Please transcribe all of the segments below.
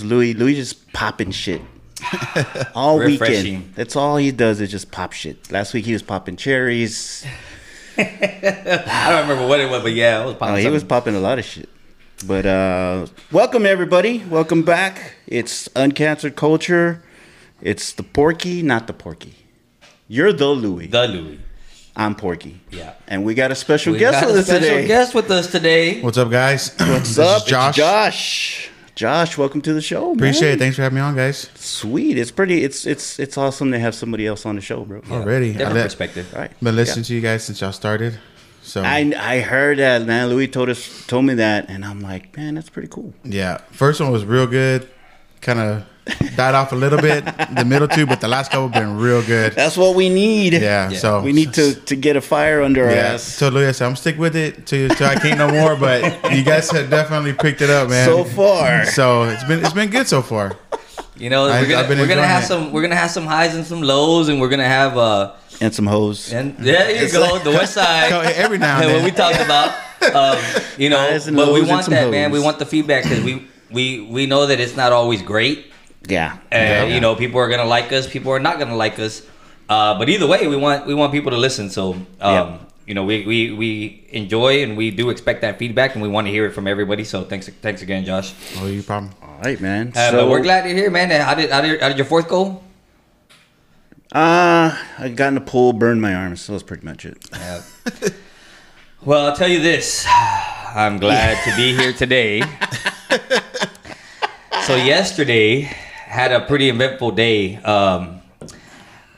this this Louie. Louie just popping shit all weekend. That's all he does is just pop shit. Last week he was popping cherries. I don't remember what it was, but yeah, it was popping. he was popping a lot of shit. But uh welcome everybody. Welcome back. It's Uncancered Culture. It's the Porky, not the Porky. You're the Louie. the Louie. I'm Porky. Yeah. And we got a special We guest got with a us special today. guest with us today. What's up, guys? What's This up? Is Josh. It's Josh. Josh, welcome to the show. Appreciate it. Thanks for having me on, guys. Sweet. It's pretty it's it's it's awesome to have somebody else on the show, bro. Already, I Different let- perspective. All right. been listening to you guys since y'all started. So I I heard that man. Louie told us told me that, and I'm like, man, that's pretty cool. yeah, first one was real good. Kind of died off a little bit. The middle two, but the last couple been real good. That's what we need. Yeah. Yeah. So we need to to get a fire under our ass. So Louie, I said, I'm stick with it till, till I can't no more. But you guys have definitely picked it up, man. So far, So it's been it's been good so far. You know, I- we're gonna I've we're gonna have it. some we're gonna have some highs and some lows, and we're gonna have uh and some hoes. and there you go the West Side. So every now and what then. we talked about. Um, you know, but we want some that, man. We want the feedback because we we we know that it's not always great. Yeah, Uh, yeah. You know, people are gonna like us, people are not gonna like us. Uh, but either way, we want we want people to listen. So, um, Yeah. you know, we, we we enjoy and we do expect that feedback, and we want to hear it from everybody. So, thanks thanks again, Josh. Oh, you problem. All right, man. Uh, so but we're glad you're here, man. How did how did, how did your fourth goal? Uh, I got in the pool, burned my arms. So that's pretty much it. Yeah. well, I'll tell you this. I'm glad to be here today. so yesterday had a pretty eventful day. Um,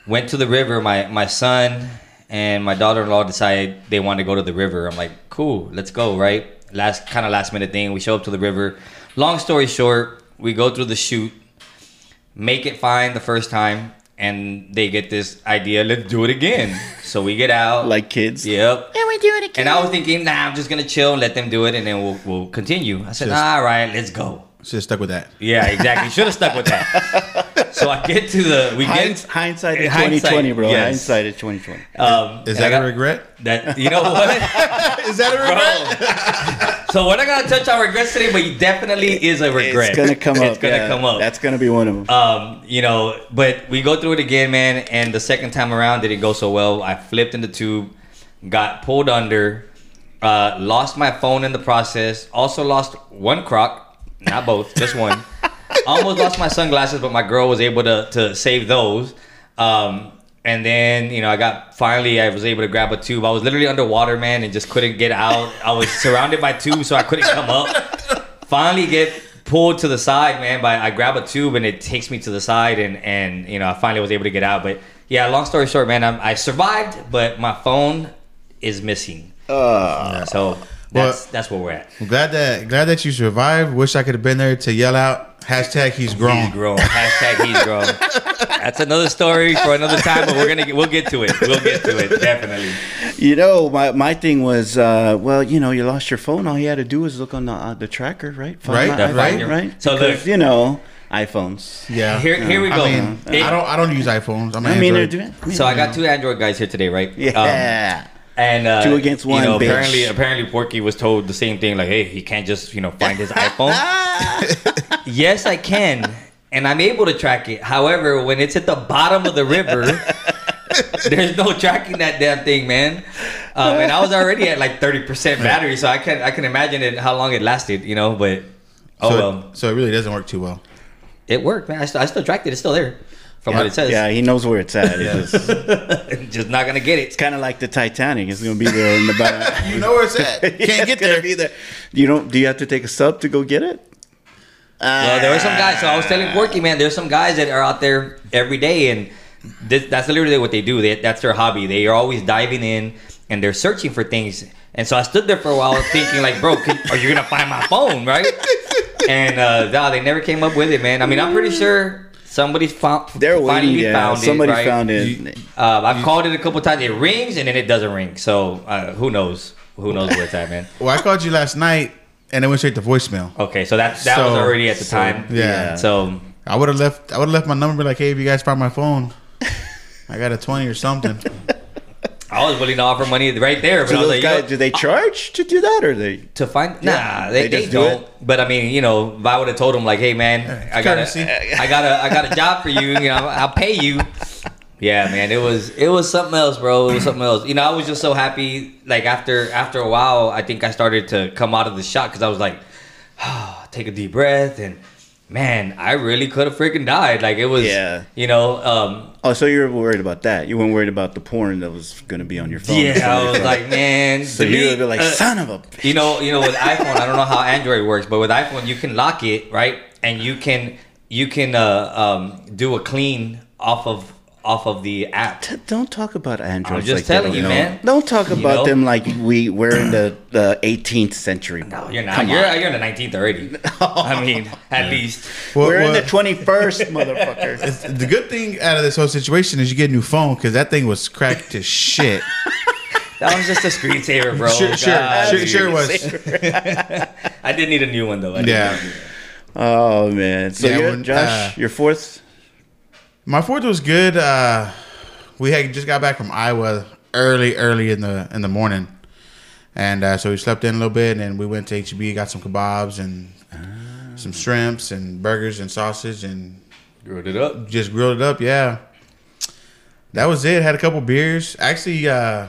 went to the river. My my son and my daughter-in-law decided they wanted to go to the river. I'm like, cool, let's go. Right? Last kind of last minute thing. We show up to the river. Long story short, we go through the shoot, make it fine the first time, and they get this idea. Let's do it again. So we get out. Like kids. Yep. And we do it again. And I was thinking, nah, I'm just gonna chill and let them do it, and then we'll we'll continue. I said, Just- all right, let's go. Should have stuck with that. Yeah, exactly. Should have stuck with that. so I get to the we Hinds- get hindsight is 2020, bro. yes. Hindsight is 2020. um, Is and I that a regret? That you know what, Is that a regret? bro? so we're not gonna touch on regrets today, but it definitely is a regret. It's gonna come up. It's gonna yeah. come up. That's gonna be one of them. um, you know, but we go through it again, man. And the second time around, didn't go so well. I flipped in the tube, got pulled under, uh, lost my phone in the process. Also lost one croc, not both, just one. I Almost lost my sunglasses, but my girl was able to to save those. Um, and then you know, I got finally I was able to grab a tube. I was literally underwater, man, and just couldn't get out. I was surrounded by tubes, so I couldn't come up finally get pulled to the side, man. But I grab a tube and it takes me to the side, and and you know I finally was able to get out. But yeah, long story short, man, I'm, I survived, but my phone is missing. Uh, So that's that's where we're at. I'm glad that glad that you survived. Wish I could have been there to yell out hashtag He's grown. He's grown. Hashtag he's grown. That's another story for another time, but we're gonna get, we'll get to it. We'll get to it definitely. you know, my, my thing was, uh, well, you know, you lost your phone. All you had to do was look on the uh, the tracker, right? Find Right, my iPhone, right. right. So Because, look- you know, iPhones. Yeah. Here here we go. I mean, It- I don't I don't use iPhones. I'm an I mean, they're Android. doing. so I got two Android guys here today, right? Um, Yeah. And uh, Two against one, You know, apparently, apparently, Porky was told the same thing. Like, hey, he can't just you know find his iPhone. yes, I can, and I'm able to track it. However, when it's at the bottom of the river, there's no tracking that damn thing, man. Um, and I was already at like 30 percent battery, so I can I can imagine it how long it lasted, you know. But oh so, well, so it really doesn't work too well. it worked, man. I still, I still tracked it. It's still there from what it says. Yeah, he knows where it's at. It's, just, just not gonna get it. It's kind of like the Titanic. It's gonna be there in the back. You know where it's at. Can't It's get there. Be there. You don't. Do you have to take a sub to go get it? Well, there were some guys. So I was telling Porky, man, there's some guys that are out there every day, and this, that's literally what they do. They, that's their hobby. They are always diving in and they're searching for things. And so I stood there for a while thinking, like, bro, can, are you gonna find my phone, right? And uh, nah, they never came up with it, man. I mean, I'm pretty sure somebody's found. They're waiting. finally Yeah, found somebody it, right? found it. You- Uh, I've called it a couple times. It rings and then it doesn't ring. So uh, who knows? Who knows where it's at, man? Well, I called you last night and it went straight to voicemail. Okay, so that that was already at the so, time. yeah. So I would have left. I would have left my number like, hey, if you guys find my phone, I got a twenty or something. I was willing to offer money right there, but So I was like, guys, do they charge to do that, or they? to find Yeah, nah, they, they do don't. But I mean, you know, if I would have told him like, hey man, I got a, I got a, I got a job for you. You know, I'll pay you. Yeah, man, it was it was something else, bro. It was something else. You know, I was just so happy. Like after after a while, I think I started to come out of the shock because I was like, take a deep breath and. Man, I really could have freaking died. Like it was, Yeah. you know, um, Oh, so you were worried about that? You weren't worried about the porn that was going to be on your phone. yeah. I was like, man, so you would be like, uh, son of a. bitch." You know, you know, with iPhone, I don't know how Android works, but with iPhone, you can lock it, right? And you can you can uh, um, do a clean off of off of the app. T- Don't talk about Android. I'm just telling you, man. Don't talk You about know? them like we we're in the, the 18th century. No, you're not. Come You're on. you're in the 19th already. I mean, at least. What- we're in the 21st, motherfucker. The good thing out of this whole situation is you get a new phone because that thing was cracked to shit. That was just a screensaver, bro. Sure, sure, God. sure, sure it was. I did need a new one though. I Yeah. need a new one. Oh man. So Yeah, you're, Josh, uh, your fourth. My fourth was good. Uh, we had just got back from Iowa early, early in the in the morning, and uh, so we slept in a little bit, and then we went to HEB, got some kebabs and some shrimps and burgers and sausage, and Grilled it up. just grilled it up. Yeah, that was it. Had a couple beers. Actually, uh,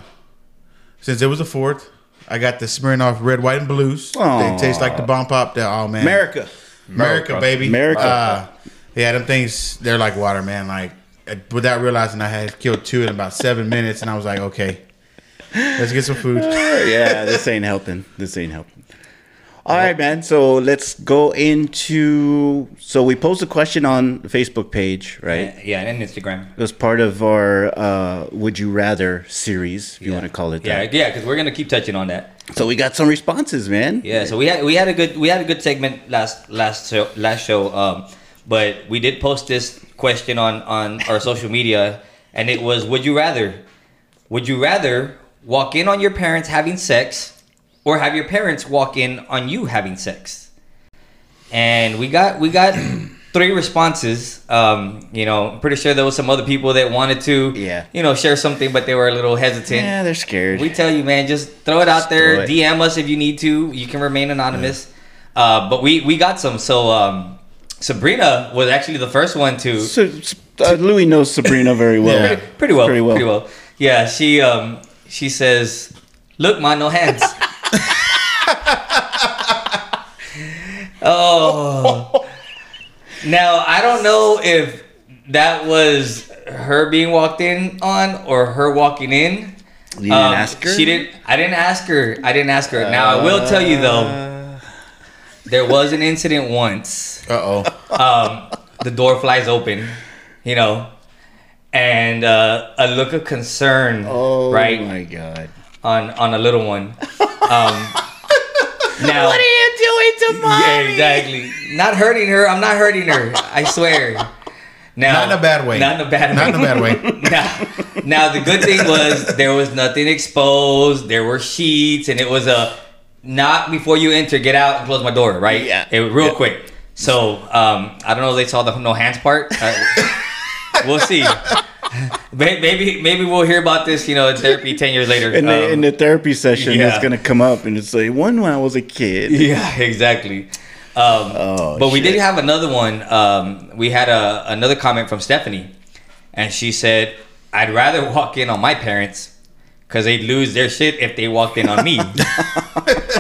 since it was the fourth, I got the Smirnoff Red, White, and Blues. Aw. They taste like the bomb pop. That oh man, America. America, baby, America. Uh, yeah, them things they're like water, man. Like uh, without realizing I had killed two in about seven minutes, and I was like, okay, let's get some food. yeah, this ain't helping. This ain't helping. All right, man. So let's go into. So we posed a question on the Facebook page, right? Yeah, and Instagram. It was part of our uh, "Would You Rather" series, if you want to call it Yeah, that. yeah, because we're gonna keep touching on that. So we got some responses, man. Yeah, so we had we had a good we had a good segment last last show, last show. Um, but we did post this question on on our social media, and it was: Would you rather? Would you rather walk in on your parents having sex, or have your parents walk in on you having sex? And we got we got three responses. Um, you know, I'm pretty sure there was some other people that wanted to, Yeah. you know, share something, but they were a little hesitant. Yeah, they're scared. We tell you, man, just throw it out there. it. DM us if you need to. You can remain anonymous. Uh, but we we got some. So um, Sabrina was actually the first one to so, uh, Louie knows Sabrina very well. Yeah. pretty, pretty well, Pretty well. pretty well. Yeah, she um she says, "Look, ma, no hands." oh. Now I don't know if that was her being walked in on or her walking in. You didn't Um, ask her. She didn't. I didn't ask her. I didn't ask her. now I will tell you though, Uh, there was an incident once. Uh oh. Um, the door flies open, you know, and uh, a look of concern, Oh right, my god! on on a little one. Um, now, What are you doing to mommy? yeah, exactly. Not hurting her. I'm not hurting her. I swear. Now, Not in a bad way. Not in a bad way. Not in a bad way. now, now the good thing was there was nothing exposed. There were sheets, and it was a not before you enter, get out and close my door, right? Yeah. it was real Yeah. quick. So um, I don't know if they saw the no hands part. Uh, we'll see. Maybe maybe we'll hear about this, you know, in therapy ten years later. In the Um, in the therapy session, yeah. it's gonna come up and it's like one when I was a kid. Yeah, exactly. Um, Oh, but we did have another one. Um, we had a another comment from Stephanie, and she said, "I'd rather walk in on my parents because they'd lose their shit if they walked in on me."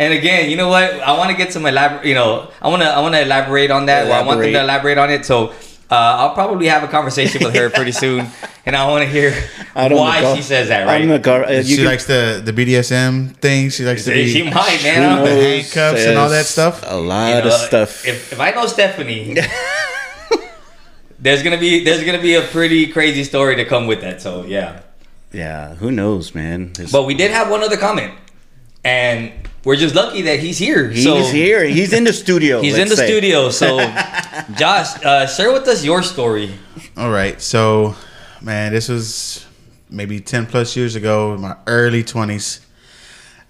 and again, you know what? I want to get some elaborate. You know, I want to I want to elaborate on that. Or I want them to elaborate on it. So. Uh, I'll probably have a conversation with her pretty soon, and I want to hear Out on the why gar- she says that. out on the Right? gar- uh, she can- likes the the BDSM thing. She likes to be. She might, man. I don't- the knows? handcuffs and all that stuff? A lot You know, of stuff. If, if I know Stephanie, there's gonna be there's gonna be a pretty crazy story to come with that. So yeah. yeah, who knows, man? It's- But we did have one other comment, and we're just lucky that he's here. he's so here. He's in the studio. He's in the say. studio. So, Josh, uh, share with us your story. All right, so man, this was maybe ten plus years ago, in my early twenties,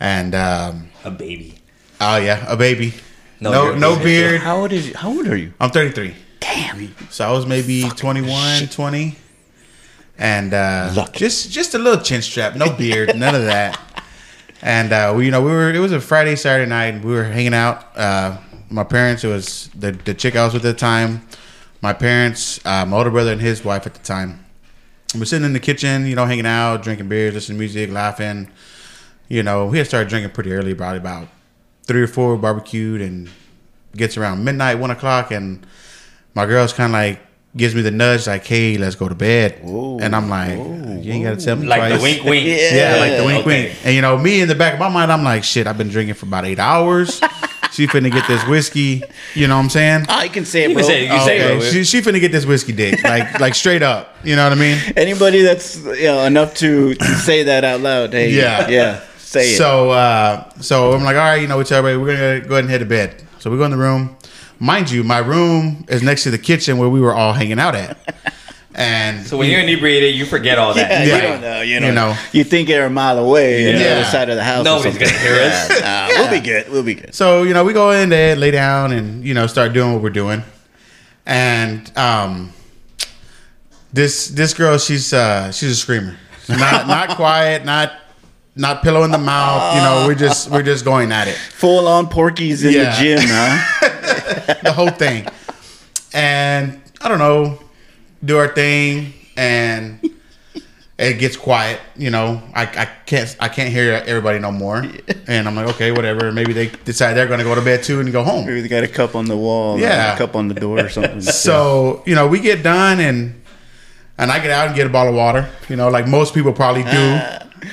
and um, A baby. oh yeah, a baby, No, no no, you're- beard. How old is you? How old are you? I'm 33, Damn. so I was maybe 21, 20, and uh, Lucky. just just a little chin strap, no beard, none of that. And uh, we, you know, we were. It was a Friday, Saturday night. and We were hanging out. Uh, my parents. It was the the chick I was with at the time. My parents, uh, my older brother, and his wife at the time. We're sitting in the kitchen, you know, hanging out, drinking beers, listening to music, laughing. You know, we had started drinking pretty early, probably about three or four, barbecued, and gets around midnight, one o'clock, and my girl's kind of like gives me the nudge, like, "Hey, let's go to bed." Whoa, and I'm like, whoa, "You ain't got to tell me Like twice." the wink, wink. Yeah, like the wink, Okay. wink. And you know, me in the back of my mind, I'm like, "Shit, I've been drinking for about eight hours." she finna get this whiskey. You know what I'm saying? You can say it, You bro. can say it, you can say it, bro. she, she finna get this whiskey dick, like like straight up. You know what I mean? Anybody that's you know, enough to, to say that out loud, hey, Yeah. yeah, say it. So uh, so I'm like, all right, you know, we tell everybody we're gonna go ahead and head to bed. So we go in the room. Mind you, my room is next to the kitchen where we were all hanging out at. And So when you're inebriated, you forget all that. yeah, Yeah. you don't know. You know, You know. you think you're a mile away on the Yeah. other side of the house. Nobody's gonna hear us. Yeah, nah, We'll be good. We'll be good. so you know, we go in there, lay down, and you know, start doing what we're doing. And um, this this girl, she's uh, she's a screamer. Not not quiet, not not pillow in the mouth. You know, we're just we're just going at it. Full on porkies in Yeah. the gym, huh? the whole thing. And I don't know, do our thing, and it gets quiet. You know, I, I can't I can't hear everybody no more. And I'm like, okay, whatever. Maybe they decide they're going to go to bed too and go home. Maybe they got a cup on the wall, Yeah. a cup on the door or something. So you know, we get done and and I get out and get a bottle of water. You know, like most people probably do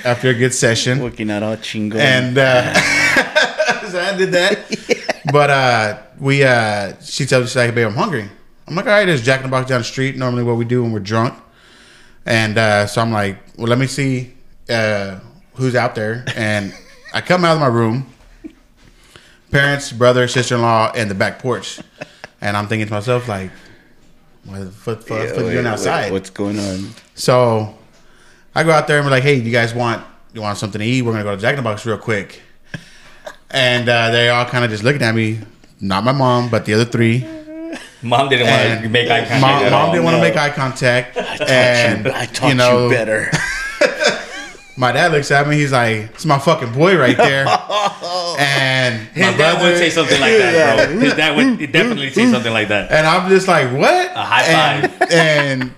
after a good session. working out all chingo. and uh, so I did that. But uh, we, uh, she tells me she's like, "Babe, I'm hungry." I'm like, "All right." There's Jack in the Box down the street. Normally, what we do when we're drunk. And uh, so I'm like, "Well, let me see uh, who's out there." And I come out of my room. Parents, brother, sister-in-law, and the back porch. And I'm thinking to myself, like, "Why the fuck, fuck, Yeah, fuck you wait, doing wait, outside?" what's going on? So I go out there and we're like, "Hey, you guys want you want something to eat? We're gonna go to Jack in the Box real quick." And uh, they all kind of just looking at me. Not my mom, but the other three. Mom didn't want to make eye contact. Mom, at mom all. didn't want to make eye contact. I taught and you, I taught you, know, better. My dad looks at me. He's like, "It's my fucking boy right there." and His my dad brother, would say something like that, bro. His dad would definitely say something like that. And I'm just like, what? A high and, five. And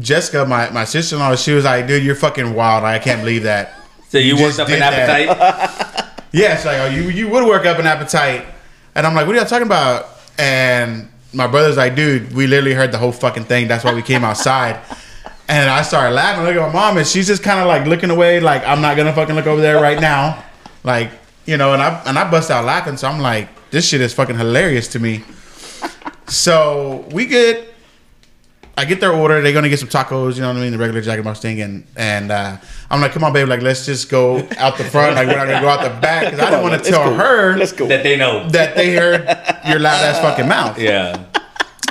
Jessica, my, my sister in law, she was like, dude, you're fucking wild. I can't believe that. So you, just worked up did an that. appetite. Yeah, it's like, oh, you, you would work up an appetite. And I'm like, what are y'all talking about? And my brother's like, dude, we literally heard the whole fucking thing. That's why we came outside. And I started laughing. Look at my mom, and she's just kind of like looking away, like I'm not gonna fucking look over there right now, like you know. And I and I bust out laughing, so I'm like, this shit is fucking hilarious to me. So we get, I get their order. They're gonna get some tacos, you know what I mean, the regular Jack in the Box thing, and and uh, I'm like, come on, babe, like let's just go out the front, like we're not gonna go out the back, because I Come didn't want to tell go. her Let's go. that they know. that they heard your loud ass fucking mouth. Yeah.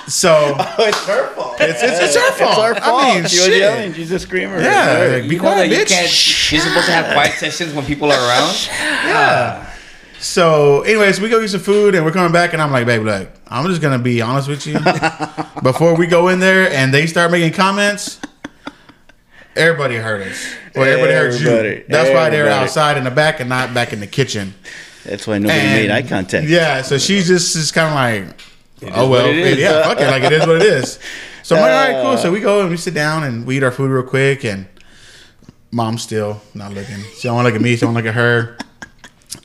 So Oh, it's her fault. it's, it's, it's her fault. It's our fault. I mean, she was shit. yelling. She's a screamer. Yeah, It's her. like, be You quiet, that you bitch. can't. You're supposed to have quiet sessions when people are around. Yeah. So, anyways, we go get some food and we're coming back, and I'm like, babe, look, I'm just gonna be honest with you. Before we go in there and they start making comments, everybody heard us. Or everybody heard you. Everybody. That's why they're outside in the back and not back in the kitchen. That's why nobody And- made eye contact. Yeah, so she's just is kind of like, oh well, what it is. yeah, fuck it, like it is what it is. So I'm like, all right, cool. So we go and we sit down and we eat our food real quick, and mom's still not looking. She don't wanna look at me. She don't look at her.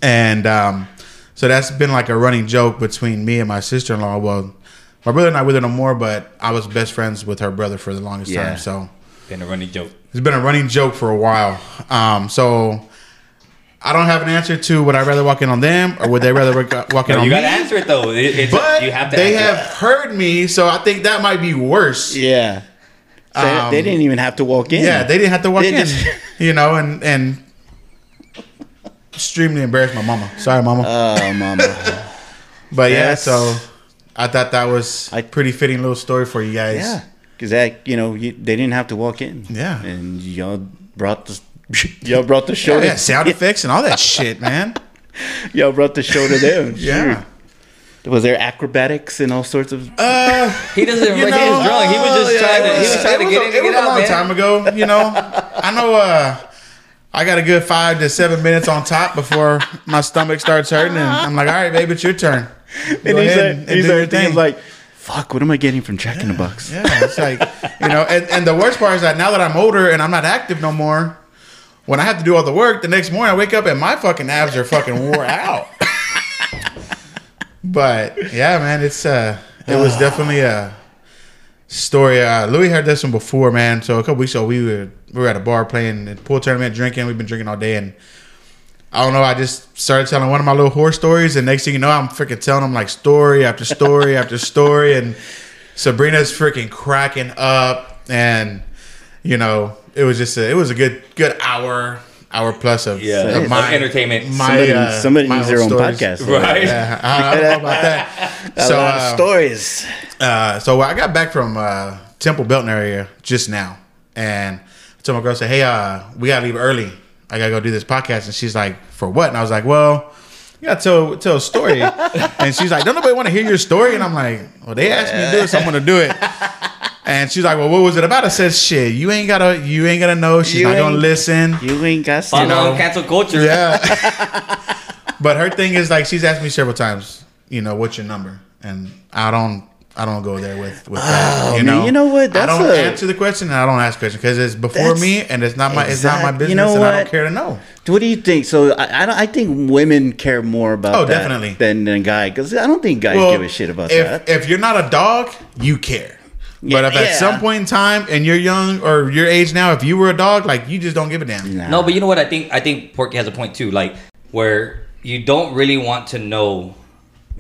And um, so that's been like a running joke between me and my sister in law. Well, my brother and I with her no more, but I was best friends with her brother for the longest Yeah. time. So Been a running joke. it's been a running joke for a while. Um, so I don't have an answer to would I rather walk in on them or would they rather walk walk in No, on you me? got to answer it though. It, it's But you have to. they answer have heard me, so I think that might be worse. Yeah. So Um, they didn't even have to walk in. Yeah, they didn't have to walk They in, just- you know, and and extremely embarrassed my mama. Sorry, mama. Oh, mama. but yeah, yes. so I thought that was I- a pretty fitting little story for you guys. yeah. Because that, you know, you, they didn't have to walk in. Yeah. And y'all brought the, y'all brought the show Yeah, to yeah, sound effects and all that shit, man. Y'all brought the show to them. Yeah. Was there acrobatics and all sorts of? Uh, He doesn't. You he was drunk. He was just yeah, trying to. it He was trying to get was in a- and It get was a out, long man. time ago. You know, I know. Uh, I got a good five to seven minutes on top before my stomach starts hurting, and I'm like, "All right, babe, it's your turn." Go and he's like, he's do your like, thinking like, fuck, what am I getting from Jack in the Box? Yeah, it's like you know, and, and the worst part is that now that I'm older and I'm not active no more, when I have to do all the work, the next morning I wake up and my fucking abs are fucking wore out. but yeah, man, it's uh, it was definitely a story. Uh, Louie heard this one before, man. So a couple weeks ago, we were we were at a bar playing a pool tournament, drinking. We've been drinking all day, and I don't know. I just started telling one of my little horror stories, and next thing you know, I'm freaking telling them like story after story after story, and Sabrina's freaking cracking up, and you know, it was just a, it was a good good hour hour plus of Yeah, of of entertainment. My, Somebody, uh, somebody my needs their own stories. podcast. Right. Yeah, I, I don't know about that. A so, lot of uh, stories. uh, so I got back from uh, Temple Belton area just now, and I told my girl, "Say, hey, uh, we gotta leave early. I gotta go do this podcast." And she's like, "For what?" And I was like, "Well, you gotta tell tell a story." and she's like, "Don't nobody want to hear your story?" And I'm like, "Well, they asked me to do it, so I'm gonna do it." And she's like, "Well, what was it about?" I said, "Shit, you ain't gotta, you ain't gonna know. She's You not gonna listen." You ain't got to Follow know. on cancel culture. Yeah. but her thing is like she's asked me several times, you know, what's your number? And I don't I don't go there with with that. Oh, You man, know, you know what? I That's don't a- answer the question and I don't ask questions because it's before me and it's not my it's not my business you know and I don't care to know. What do you think? So I, I, I think women care more about Oh, that definitely. than than guy because I don't think guys give a shit about if, that. If you're not a dog, you care. Yeah, but if at yeah. some point in time and you're young or your age now, if you were a dog, like you just don't give a damn. Nah. No, but you know what? I think I think Porky has a point too. Like where you don't really want to know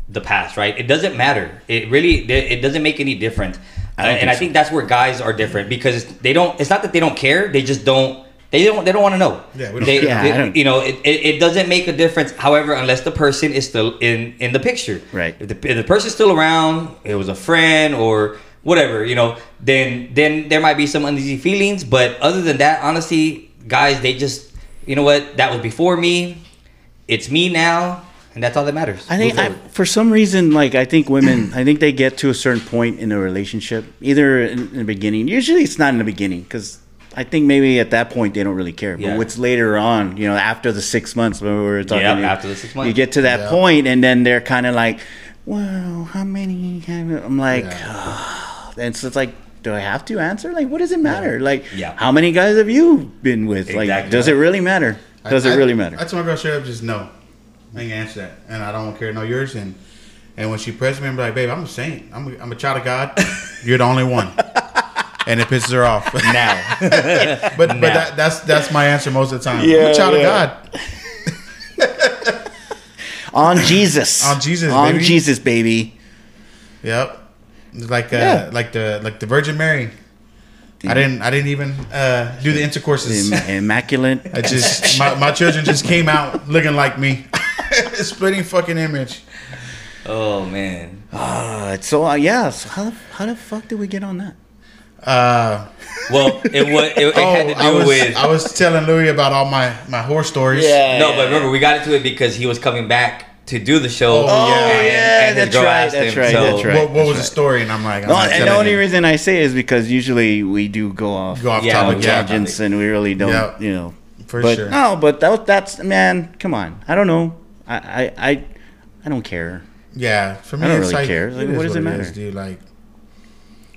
the past, right? It doesn't matter. It really it doesn't make any difference. I don't and think I so. think that's where guys are different because they don't. It's not that they don't care. They just don't. They don't. They don't want to know. Yeah, we don't They, care. Yeah, they- don't- you know, it, it, it doesn't make a difference. However, unless the person is still in in the picture, Right. If the, if the person's still around, it was a friend or whatever, you know, then then there might be some uneasy feelings. But other than that, honestly, guys, they just, you know what, that was before me. It's me now, and that's all that matters. I think I, for some reason, like I think women, I think they get to a certain point in a relationship, either in, in the beginning. Usually, it's not in the beginning because I think maybe at that point they don't really care. But Yeah. what's later on, you know, after the six months, when we were talking, Yeah, you- after the six months. you get to that Yeah. point, and then they're kind of like, "Well, how many?" Have I'm like, and so it's like. Do I have to answer? Like, what does it matter? Like, Yeah. how many guys have you been with? Like, does it really matter? Does I- it I- really matter? I told my girl straight up, just no. I ain't gonna answer that, and I don't care No yours. And and when she pressed me, I'm like, babe, I'm a saint. I'm a, I'm a child of God. You're the only one, and it pisses her off. now. but but that, that's that's my answer most of the time. I'm Yeah, a child yeah. of God. On Jesus. On Jesus, On baby. Jesus, baby. Yep. Like uh, Yeah. like the like the Virgin Mary. I didn't I didn't even uh, do the intercourses. Im- immaculate. I just my, my children just came out looking like me, splitting fucking image. oh man. Uh, so uh, yeah. So how the, how the fuck did we get on that? Uh, Well, it was. It, it oh, had to I do was with. I was telling Louie about all my my horror stories. Yeah. No, but remember, we got into it because he was coming back to do the show. Oh, yeah. and- yeah, and oh, his that's right, that's him, right, so- that's right. What, what was that's the story? And I'm like, I'm No, not and the only you. reason I say is because usually we do go off go off Yeah, topic. we Yeah, do. tangents and we really don't, Yeah. you know. for but sure. no, but that that's man. Come on, I don't know. I I I, I don't care. Yeah, for me, I don't it's really like, care. Like, is what does it is, matter? dude? Like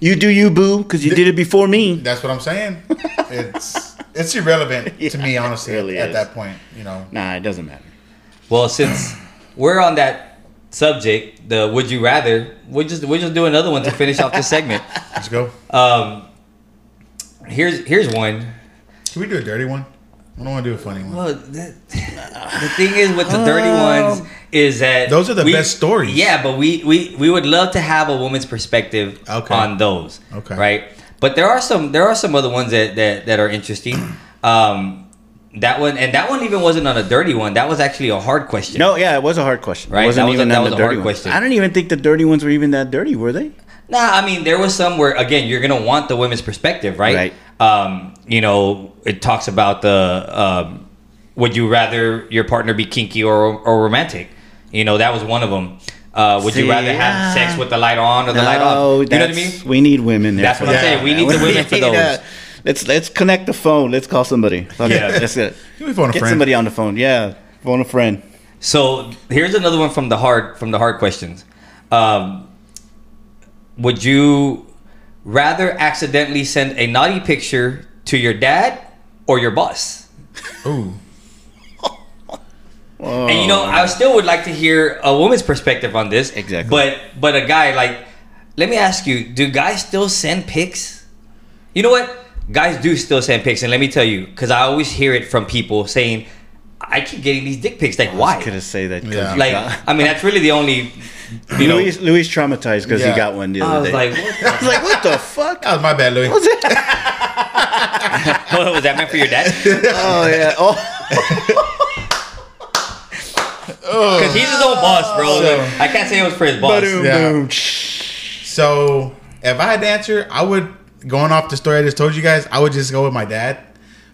You do you, boo, because you did it before me. that's what I'm saying. it's it's irrelevant to me, honestly. really at is. that point, you know. Nah, it doesn't matter. Well, since we're on that subject, the would you rather, we'll just we'll just do another one to finish off this segment. Let's go. Um, here's here's one. Can we do a dirty one? I don't want to do a funny one. Well, the, the thing is with the dirty ones is that Those are the best stories. Yeah, but we, we we would love to have a woman's perspective Okay. on those. Okay. Right. But there are some there are some other ones that that, that are interesting. Um, that one and that one even wasn't on a dirty one. That was actually a hard question. No, yeah, it was a hard question. Right, It wasn't that was a- that was a dirty hard one. question. I don't even think the dirty ones were even that dirty, were they? Nah, I mean there was some where again you're gonna want the women's perspective, right? Right. Um, you know, it talks about the um, would you rather your partner be kinky or or romantic? You know, that was one of them. Uh, would See, you rather have sex with the light on or the light off? You know what I mean? We need women there. That's what I'm saying. We need the women for those. Let's let's connect the phone. Let's call somebody. Okay, Yeah. let's get, Can we phone a get friend? somebody on the phone. Yeah, phone a friend. So here's another one from the hard from the hard questions. Um, would you rather accidentally send a naughty picture to your dad or your boss? Ooh. And you know, I still would like to hear a woman's perspective on this. Exactly. But but a guy like, let me ask you, do guys still send pics? You know what? Guys do still send pics, and let me tell you, because I always hear it from people saying, "I keep getting these dick pics. Like, why?" Could have say that. Yeah. Like, I mean, that's really the only. You know, Louie, Louie traumatized because Yeah. he got one the other I was day. like, what I was like, what the fuck? That was my bad, Louie. What was oh, that meant for your dad? oh yeah. Oh, oh. Because he's his own boss, bro. So- I can't say it was for his boss. boom, Yeah. boom. So if I had to answer, I would going off the story I just told you guys, I would just go with my dad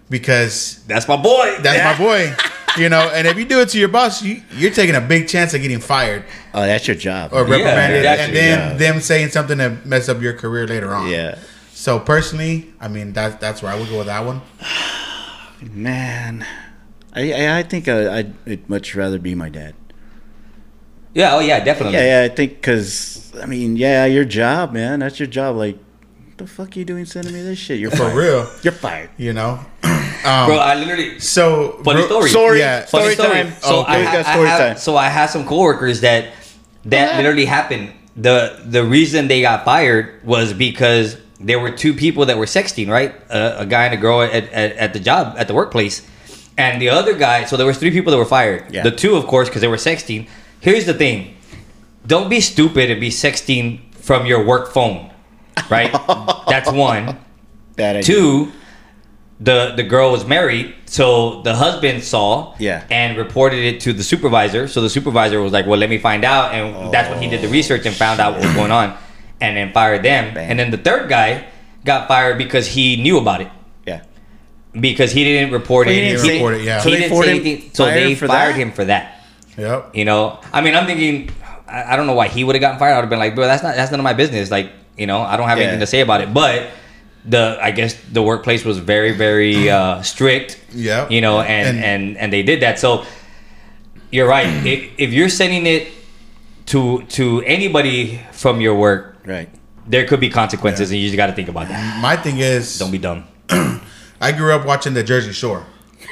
because That's my boy. that's my boy. You know, and if you do it to your boss, you, you're taking a big chance of getting fired Oh, that's your job. or Yeah, reprimanded, that's and then job. them saying something to mess up your career later on. yeah, So personally, I mean that's that's where I would go with that one. man. I I, I think I, I'd, I'd much rather be my dad. Yeah. Oh yeah, definitely. Yeah, yeah. I think because I mean, yeah, your job, man. That's your job. Like, what the fuck you doing sending me this shit? You're For real, You're fired. you know. Um, Bro, I literally. so Funny bro- story. Sorry. Yeah. Funny Story story. time. So, Oh, I, Louie ha- got I story have, time. so I have some coworkers that that Yeah. literally happened. the The reason they got fired was because there were two people that were sexting, right? A, a guy and a girl at, at, at the job at the workplace, and the other guy. So there was three people that were fired. Yeah. The two, of course, because they were sexting. Here's the thing: don't be stupid and be sexting from your work phone, right? That's one. Bad idea. Two, the the girl was married, so the husband saw Yeah. and reported it to the supervisor. So the supervisor was like, "Well, let me find out," and that's when he did the oh, research and found out what was going on, and then fired them. Bam. And then the third guy got fired because he knew about it Yeah. because he didn't report Well, it. he didn't He say- report it, yeah. He So they didn't fired say him- anything. So they for fired that? him for that. Yep. You know, I mean, I'm thinking, I, I don't know why he would have gotten fired. I would have been like, bro, that's not that's none of my business. Like, you know, I don't have Yeah. anything to say about it. But the I guess the workplace was very very uh, strict. Yeah. You know, and And- and and, they did that. So you're right. if, if you're sending it to to anybody from your work, Right. there could be consequences, and you just got to think about that. My thing is, Don't be dumb. I grew up watching the Jersey Shore.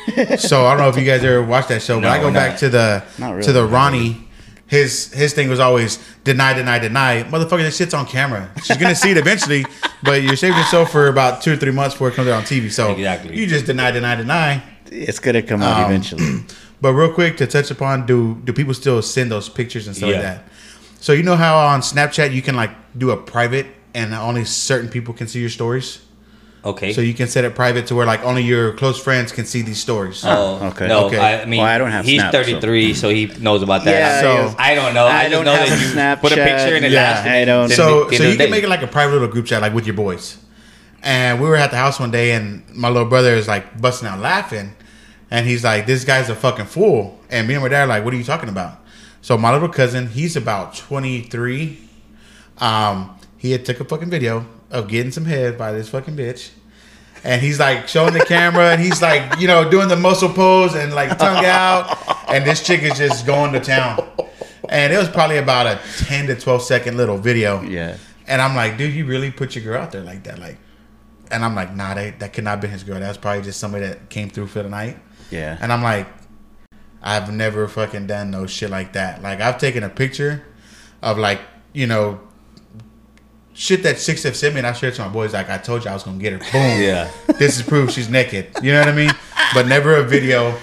so I don't know if you guys ever watched that show, but No, I go not. back to the Not really. to the Ronnie. His his thing was always deny, deny, deny. Motherfucker, this shit's on camera. She's gonna see it eventually, but you're saving yourself for about two or three months before it comes out on TV. So Exactly. you just deny, deny, deny. It's gonna come out Um, eventually. But real quick to touch upon, do do people still send those pictures and stuff like that? So you know how on Snapchat you can like do a private and only certain people can see your stories. Okay. So you can set it private to where like only your close friends can see these stories. Oh, okay. No, Okay. I, I mean, Well, I don't have he's Snap, so- 33, so. he knows about that. Yeah, So- I don't know. I, I don't know have that a you put a picture in it Yeah, lasted. I don't- till so the so you can day. make it like a private little group chat like with your boys. And we were at the house one day and my little brother is like busting out laughing and he's like, This guy's a fucking fool. And me and my dad are like, What are you talking about? So my little cousin, he's about twenty three. Um, he had took a fucking video of getting some head by this fucking bitch. And he's like showing the camera and he's like, you know, doing the muscle pose and like tongue out. And this chick is just going to town. And it was probably about a 10 to 12 second little video. Yeah. And I'm like, dude, you really put your girl out there like that? Like, and I'm like, nah, that, that could not have been his girl. That was probably just somebody that came through for the night. Yeah. And I'm like, I've never fucking done no shit like that. Like, I've taken a picture of like, you know, shit that Six F sent me, and I shared to my boys. Like, I told you I was gonna get her. Boom. Yeah. This is proof she's naked. You know what I mean? But never a video.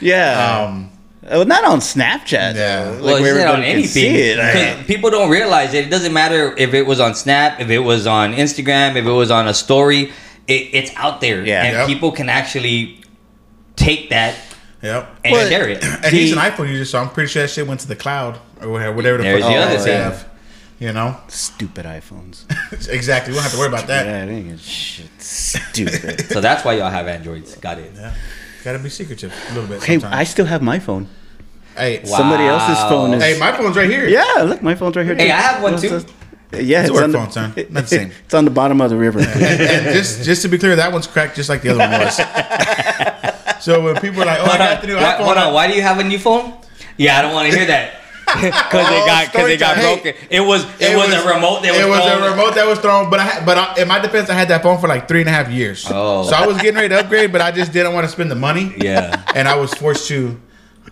Yeah. Um, Uh, not on Snapchat. Yeah. Like, well, where it's not on everybody can see anything. it. 'Cause Like, people don't realize it. It doesn't matter if it was on Snap, if it was on Instagram, if it was on a story. It, it's out there, Yeah. and Yep. people can actually take that yep. and Well, share it. And he's an iPhone user, so I'm pretty sure that shit went to the cloud or whatever, whatever the There's fuck the they other thing. have. You know, Stupid iPhones. exactly. We don't have to worry about that. Yeah, I think it's shit. Stupid. So that's why y'all have Androids. Got it. Yeah, gotta be secretive a little bit. hey, sometimes. I still have my phone. Hey, Somebody else's phone is. hey, my phone's right here. yeah, look, my phone's right here. Hey, too. I have one too. this? Yeah, It's a it's work on the, phone, son. Not the same. It's on the bottom of the river. and just just to be clear, that one's cracked just like the other one was. so when people are like, "Oh, I got on, the new why, iPhone," hold on. Why do you have a new phone? Yeah, I don't want to hear that. Because it got because it got time. Hey, broken. It was it, was, a remote that was it was thrown. a remote that was thrown. But I had, but I, in my defense, I had that phone for like three and a half years. Oh. so I was getting ready to upgrade, but I just didn't want to spend the money. Yeah. and I was forced to.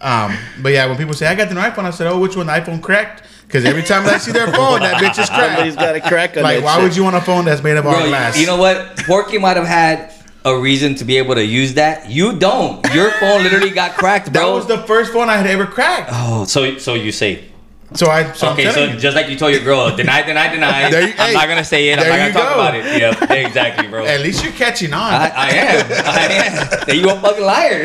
Um, but yeah, when people say I got the new iPhone, I said, "Oh, which one? The iPhone cracked?" Because every time I see their phone, that bitch is Somebody's cracked. got a crack on Like, why shit. would you want a phone that's made of all glass? you know what? Porky might have had a reason to be able to use that. You don't. Your phone literally got cracked, bro. that was the first phone I had ever cracked. oh, so so you say. So I. So Okay, I'm so you. just like you told your girl, deny, deny, deny. There you- I'm hey, not gonna say it. I'm not gonna talk go. about it. Yeah, exactly, bro. At least you're catching on. I, I am. I am. Then you a fucking liar.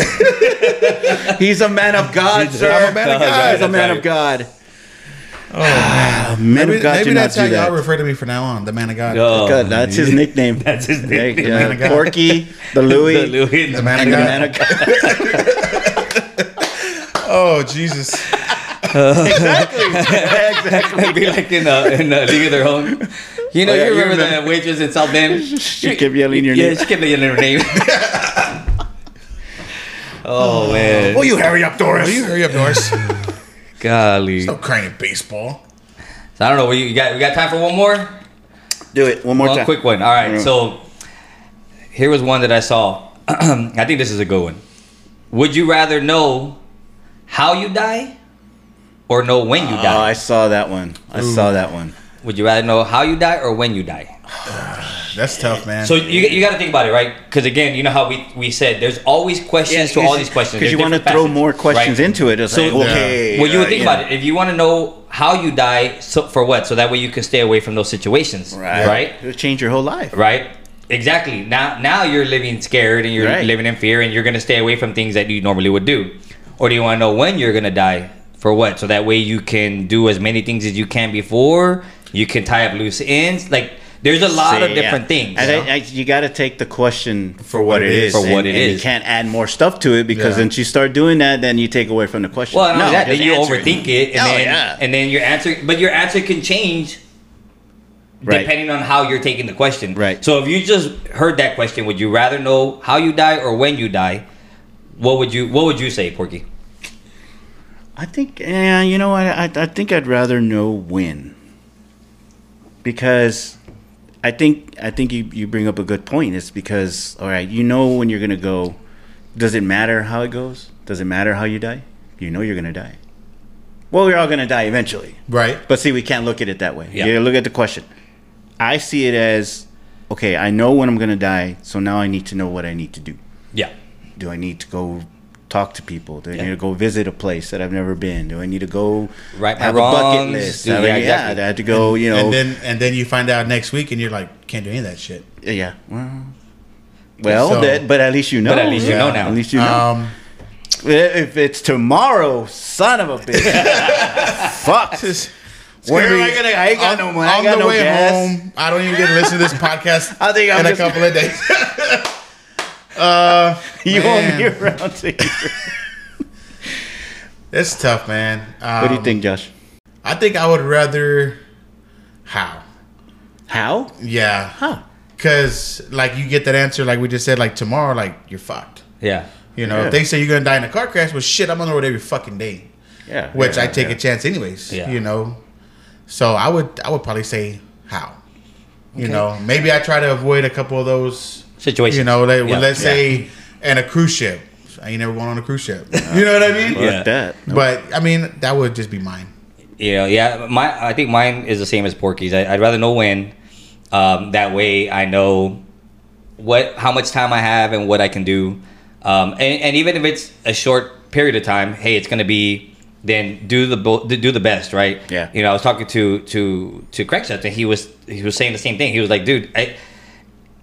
He's a man of God, sir. I'm a man of God. He's a man That's of God. Oh man. Men Maybe, of God maybe do not that's how do y'all refer to me from now on, the man of God. Oh, God, that's his nickname. That's his Yeah, nickname. yeah. Man of God. Porky, the Louie, The Louie The the man of and the God. man of God. Oh Jesus! It'd be like in a in a League of Their Own. You know, Oh, yeah, you you remember, remember. the waitress in South Bend? She kept yelling your yeah, name. Yeah, she kept yelling her name. oh man, Will you hurry up, Doris? Will you hurry up, Doris? Golly! Stop crying at baseball. So I don't know. We you got we got time for one more. Do it one more one time. quick one. All right. So here was one that I saw. I think this is a good one. Would you rather know how you die or know when you oh, die? Oh. I saw that one. I saw that one. Would you rather know how you die or when you die? That's tough, man. So you, you got to think about it, right? Because again, you know how we, we said there's always questions to all these questions. Because you want to throw facets, more questions right? into it. It's So- like, okay. Well, you would uh, think yeah. about it. If you want to know how you die, so for what? So that way you can stay away from those situations, Right. right? It'll change your whole life. Right? Exactly. Now, now you're living scared and you're Right. living in fear, and you're gonna stay away from things that you normally would do. Or do you want to know when you're gonna die? For what? So that way you can do as many things as you can before. You can tie up loose ends. Like there's a lot of different yeah. things. And you know? I, you got to take the question for, what it is. For what and, it and is. You can't add more stuff to it because Yeah. once you start doing that, then you take away from the question. Well, not only that, then you overthink it, and Oh, then yeah. and then your answer, but your answer can change Right. depending on how you're taking the question. Right. So if you just heard that question, would you rather know how you die or when you die? What would you What would you say, Porky? I think, yeah, you know what? I, I think I'd rather know when. Because I think I think you, you bring up a good point. It's because, all right, you know when you're going to go. Does it matter how it goes? Does it matter how you die? You know you're going to die. Well, we're all going to die eventually. right? But see, we can't look at it that way. Yeah. You look at the question. I see it as, okay, I know when I'm going to die, so now I need to know what I need to do. Yeah. Do I need to go talk to people? Do I Yeah. need to go visit a place that I've never been? Do I need to go Right my have a bucket list? do- I mean, yeah, yeah, exactly. I had to go, you know. and then and then you find out next week, and you're like, can't do any of that shit. yeah. Well, well So- that, but at least you know. But at least you know now. At least you know. Um, if it's tomorrow, son of a bitch. Fuck. it's Where gonna am I gonna? I ain't got on, no money. I on ain't got the no way gas. home. I don't even get to listen to this podcast. I think I'm in just- a couple of days. uh, You man, won't be around to hear. It's tough, man. Um, What do you think, Josh? I think I would rather how. How? Yeah, Huh? because like you get that answer, like we just said, like tomorrow, like you're fucked. Yeah. You know, Yeah. if they say you're gonna die in a car crash, well, shit, I'm on the road every fucking day, Yeah. which yeah, I take yeah. a chance anyways. Yeah. You know, so I would I would probably say how. You Okay. know, maybe I try to avoid a couple of those Situations. You know, let, Yeah. let's say in a cruise ship. I ain't never going on a cruise ship. You know what I mean? Fuck Yeah. that. No. But I mean, that would just be mine. Yeah, yeah. My, I think mine is the same as Porky's. I, I'd rather know when. Um, that way, I know what, how much time I have, and what I can do. Um, and, and even if it's a short period of time, hey, it's gonna be. Then do the bo- do the best, right? Yeah. You know, I was talking to to to Craig and he was he was saying the same thing. He was like, dude, I,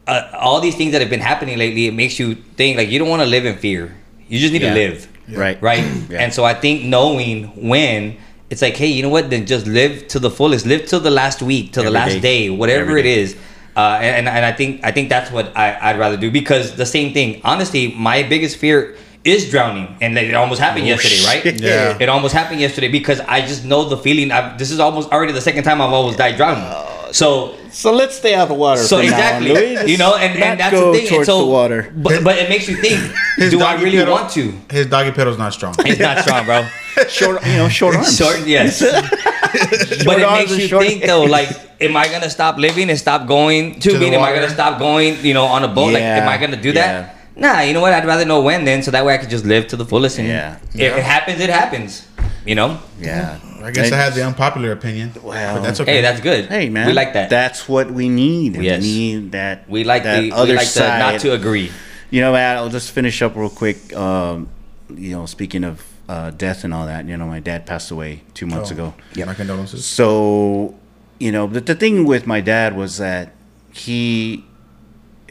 uh, all these things that have been happening lately, it makes you think like you don't want to live in fear. You just need Yeah. to live Right. right? Yeah. And so I think knowing when it's like, hey, you know what? Then just live to the fullest, live till the last week, till the last day. day, whatever Every it day. is. Uh, and and I think I think that's what I, I'd rather do because the same thing. Honestly, my biggest fear is drowning, and it almost happened yesterday, right? Yeah. It almost happened yesterday because I just know the feeling. I, this is almost already the second time I've almost died drowning. So So let's stay out of the water. so from now on, exactly, you know, and, and that's go the thing. And towards so, the water. but but it makes you think: His Do I really pedal- want to? His doggy pedal's not strong. It's not strong, bro. short, you know, short arms. Short, yes. but it makes you short think though, like, am I gonna stop living and stop going to, To the am I gonna stop going, you know, on a boat? like, am I gonna do that? yeah. Nah, you know what? I'd rather know when then, so that way I could just live to the fullest. And Yeah. if Yeah. it happens, it happens. You know. Yeah. I guess I had the unpopular opinion. Well, but that's okay. Hey, that's good. Hey man, we like that. That's what we need. Yes. We need that. we like that the, other we like side. to not to agree. You know, Matt, I'll just finish up real quick. Um, you know, speaking of uh, death and all that, you know, my dad passed away two months Oh, ago. Yeah, my condolences. So, you know, the, the thing with my dad was that he,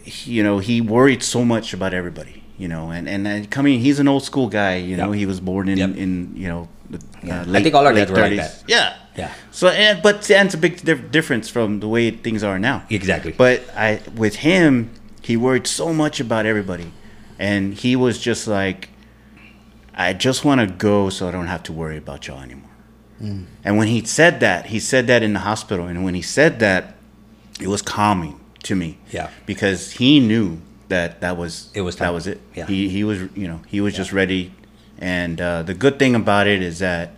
he, you know, he worried so much about everybody, you know, and, and, and coming, he's an old school guy, you know, Yep. he was born in, Yep. in you know, the, Yeah. uh, I think all our dads were like that. Yeah. Yeah. So, and, but and it's a big dif- difference from the way things are now. Exactly. But I, with him, he worried so much about everybody, and he was just like, I just want to go so I don't have to worry about y'all anymore. And when he said that, he said that in the hospital, and when he said that, it was calming to me. Yeah. Because he knew that that was It was that was it. Yeah. He he was you know he was just ready, and uh, the good thing about it is that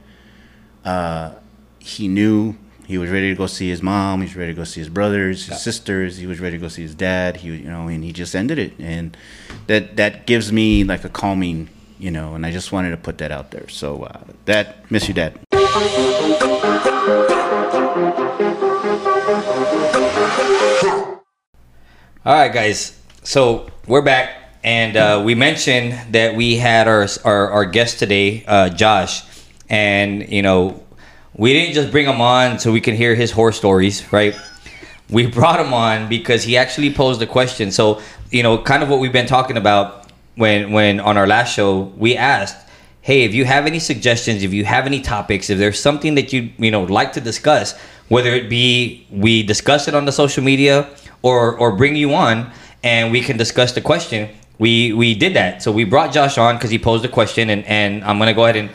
uh, he knew he was ready to go see his mom. He was ready to go see his brothers, his Yeah. sisters. He was ready to go see his dad. He, you know, and he just ended it, and that that gives me like a calming, you know. And I just wanted to put that out there. So uh, that miss you, dad. All right, guys. So we're back, and uh, we mentioned that we had our our, our guest today, uh, Josh, and you know, we didn't just bring him on so we can hear his horror stories, right? We brought him on because he actually posed a question. So you know, kind of what we've been talking about when when on our last show, we asked, "Hey, if you have any suggestions, if you have any topics, if there's something that you you know like to discuss, whether it be we discuss it on the social media or or bring you on and we can discuss the question." We we did that. So we brought Josh on because he posed a question, and and I'm gonna go ahead and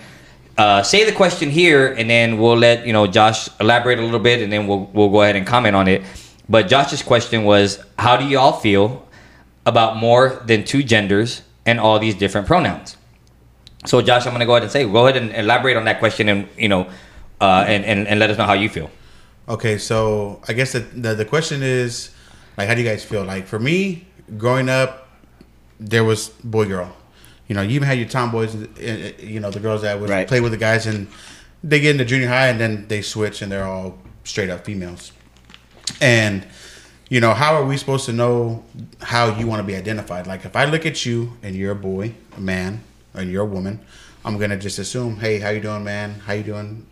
uh, say the question here, and then we'll let you know Josh elaborate a little bit, and then we'll we'll go ahead and comment on it. But Josh's question was, how do y'all feel about more than two genders and all these different pronouns? So Josh, I'm gonna go ahead and say, go ahead and elaborate on that question, and you know, uh, and, and and let us know how you feel. Okay, so I guess the, the the question is, like, how do you guys feel? Like for me, growing up, there was boy girl. You know, you even had your tomboys. uh, uh, You know, the girls that would Right. play with the guys, and they get into junior high, and then they switch, and they're all straight up females. And you know, how are we supposed to know how you want to be identified? Like, if I look at you and you're a boy, a man, and you're a woman, I'm gonna just assume, hey, how you doing, man? How you doing,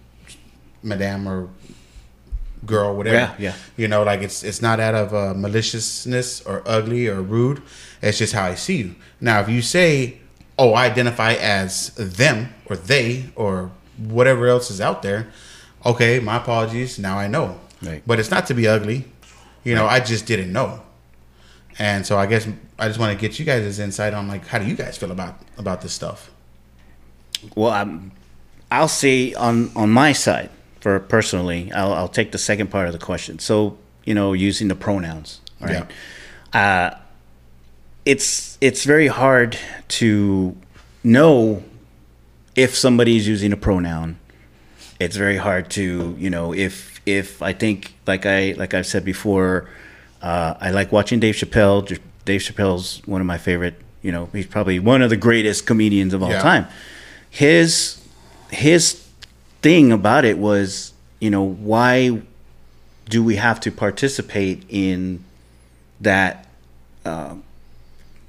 madam, or girl, whatever. Yeah, yeah. You know, like it's it's not out of uh, maliciousness or ugly or rude. It's just how I see you. Now, if you say, "Oh, I identify as them or they or whatever else is out there," okay, my apologies. Now I know. Right. But it's not to be ugly. You know, I just didn't know. And so I guess I just want to get you guys' insight on like how do you guys feel about about this stuff? Well, I'm, I'll say on on my side for personally, I'll, I'll take the second part of the question. So you know, using the pronouns, right? Uh, it's it's very hard to know if somebody's using a pronoun. It's very hard to you know if if I think like I like I've said before, uh, I like watching Dave Chappelle. Dave Chappelle's one of my favorite. You know, he's probably one of the greatest comedians of all Yeah. time. His his thing about it was, you know, why do we have to participate in that? Uh,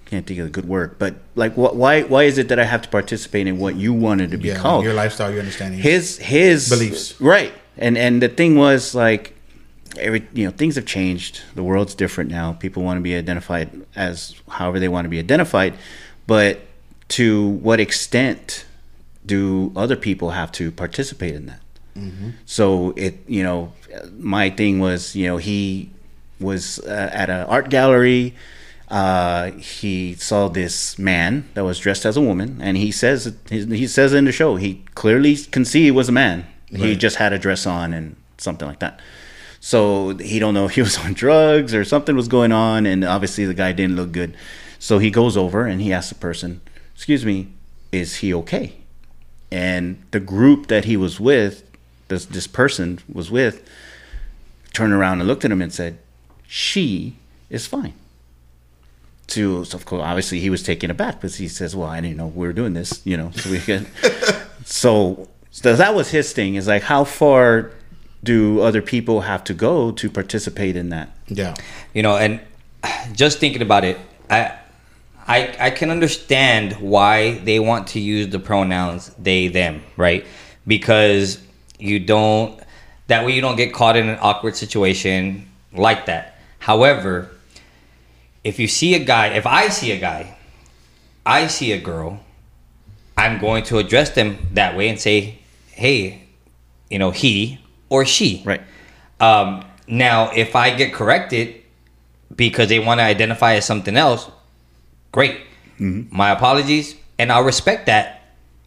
can't think of a good word, but like, what? Why? Why is it that I have to participate in what you wanted to be Yeah, called? your lifestyle, your understanding. his his Beliefs. right and and the thing was like every you know things have changed the world's different now people want to be identified as however they want to be identified but to what extent do other people have to participate in that so it you know my thing was you know he was uh, at an art gallery uh, he saw this man that was dressed as a woman, and he says he, he says in the show he clearly can see he was a man. He just had a dress on and something like that. So he don't know if he was on drugs or something was going on, and obviously the guy didn't look good. So he goes over and he asks the person, "Excuse me, is he okay?" And the group that he was with, this this person was with, turned around and looked at him and said, "She is fine." To so of course, obviously he was taken aback because he says, "Well, I didn't know we were doing this," you know. So we can. so, so that was his thing. Is like, how far do other people have to go to participate in that? Yeah. you know and just thinking about it i i i can understand why they want to use the pronouns they them right? Because you don't that way you don't get caught in an awkward situation like that. However if you see a guy if i see a guy i see a girl i'm going to address them that way and say hey you know he or she. Right. um, now, if I get corrected because they want to identify as something else, great. My apologies, and I'll respect that.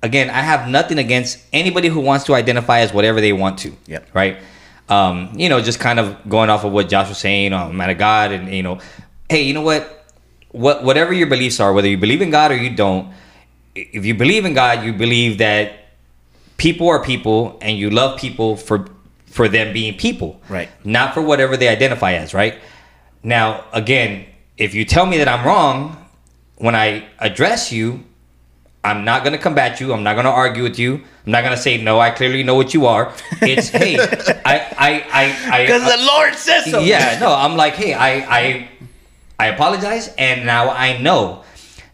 Again, I have nothing against anybody who wants to identify as whatever they want to. Yeah. Right. Um, you know, just kind of going off of what Josh was saying, oh, man of God, and you know, hey, you know what? What whatever your beliefs are, whether you believe in God or you don't, if you believe in God, you believe that people are people and you love people for for them being people Right. not for whatever they identify as right now again if you tell me that i'm wrong when i address you i'm not going to combat you i'm not going to argue with you i'm not going to say no i clearly know what you are it's hey i i i, I Lord says so. yeah, no, I'm like, hey, I I I apologize and now I know.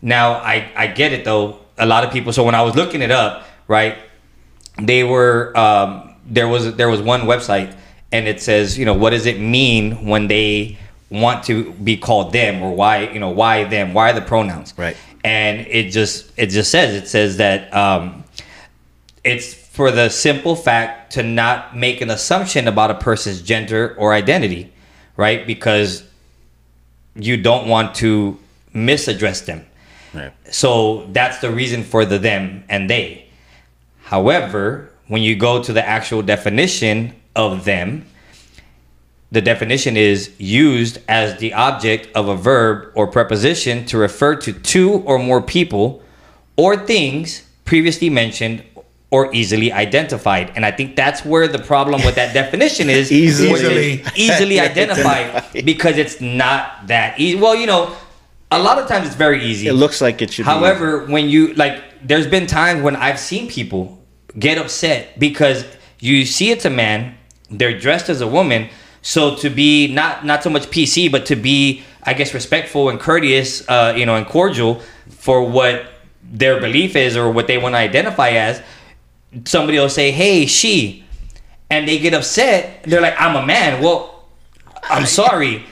Now I I get it though. A lot of people so when I was looking it up, right? They were um there was there was one website and it says, you know, what does it mean when they want to be called them or why, you know, why them? Why the pronouns? Right. And it just it just says it says that um it's for the simple fact to not make an assumption about a person's gender or identity, right? Because you don't want to misaddress them. Right. So that's the reason for the them and they. However, when you go to the actual definition of them, the definition is used as the object of a verb or preposition to refer to two or more people or things previously mentioned or easily identified. And I think that's where the problem with that definition is Easily. Easily. identified because it's not that easy. Well, you know, a lot of times it's very easy. It looks like it should. However, when you like, there's been times when I've seen people get upset because you see it's a man, they're dressed as a woman. So to be not not so much PC, but to be, I guess, respectful and courteous, uh, you know, and cordial for what their belief is or what they want to identify as. Somebody will say, "Hey, she," and they get upset. They're like, "I'm a man." Well, I'm sorry.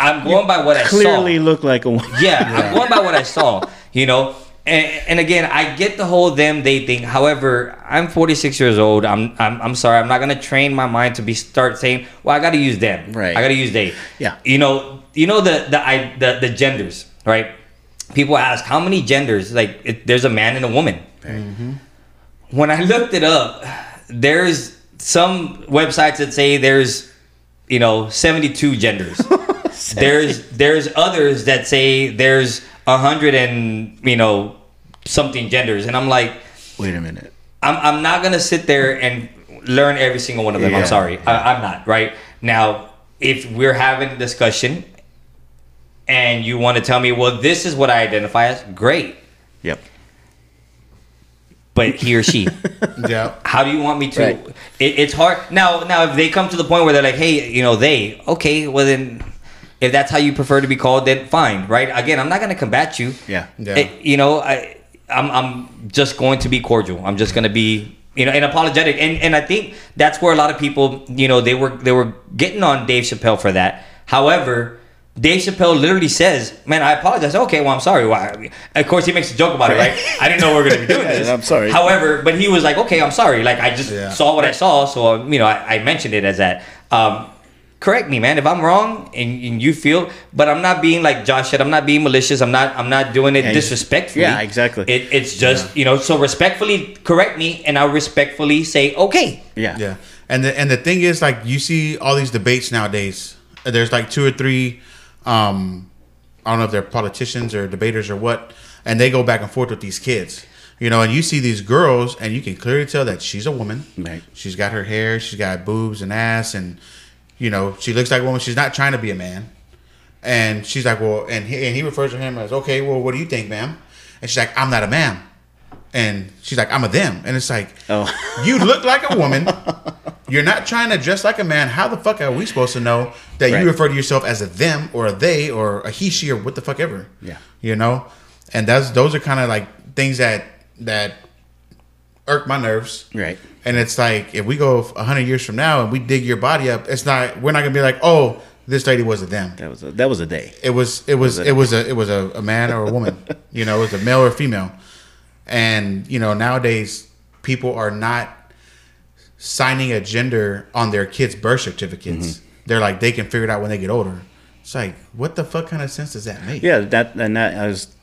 I'm going by what I saw clearly look like a woman. yeah, I'm going by what I saw, you know. And, and again, I get the whole them they thing. However, I'm 46 years old. I'm I'm, I'm sorry. I'm not gonna train my mind to be start saying, well, I got to use them. Right. I got to use they. Yeah. You know, you know the the I, the, the genders, right? People ask how many genders. Like, it, there's a man and a woman. Mm-hmm. When I looked it up, there's some websites that say there's, you know, 72 genders there's there's others that say there's a hundred and you know something genders and i'm like Wait a minute. i'm, I'm not gonna sit there and learn every single one of them Yeah. i'm sorry I, i'm not right now if we're having a discussion and you want to tell me well this is what i identify as great Yep. but he or she Yeah. how do you want me to Right. it, it's hard now now if they come to the point where they're like hey you know they okay well then if that's how you prefer to be called then fine right again i'm not going to combat you Yeah. Yeah. It- you know i I'm, I'm just going to be cordial i'm just going to be you know and apologetic and and i think that's where a lot of people you know they were they were getting on dave chappelle for that however Dave Chappelle literally says, "Man, I apologize." Okay, well, I'm sorry. Why? Of course, he makes a joke about it, right? I didn't know we were going to be doing this. I'm sorry. However, but he was like, "Okay, I'm sorry." Like I just Yeah. saw what I saw, so you know, I, I mentioned it as that. Um, correct me, man. If I'm wrong and, and you feel, but I'm not being like Josh said. I'm not being malicious. I'm not. I'm not doing it Yeah, disrespectfully. yeah, exactly. It, it's just you know. So respectfully correct me, and I'll respectfully say okay. Yeah. Yeah, and the and the thing is, like, you see all these debates nowadays. There's like two or three, um, I don't know if they're politicians or debaters or what, and they go back and forth with these kids. You know, and you see these girls, and you can clearly tell that she's a woman. Right. She's got her hair, she's got boobs and ass, and you know, she looks like a woman. She's not trying to be a man. And she's like, well, and he, and he refers to him as, okay, well, what do you think, ma'am? And she's like, I'm not a ma'am. And she's like, I'm a them. And it's like, Oh. you look like a woman. You're not trying to dress like a man. How the fuck are we supposed to know that Right. you refer to yourself as a them or a they or a he, she, or what the fuck ever? Yeah. You know? And that's those are kind of like things that that irk my nerves. Right. And it's like if we go hundred years from now and we dig your body up, it's not we're not gonna be like, oh, this lady was a them. That was a, that was a day. It was it was it? was a it was a, a man or a woman. you know, it was a male or a female. And you know, nowadays people are not signing a gender on their kids' birth certificates. Mm-hmm. They're like they can figure it out when they get older. It's like, what the fuck kind of sense does that make? Yeah, that and that I was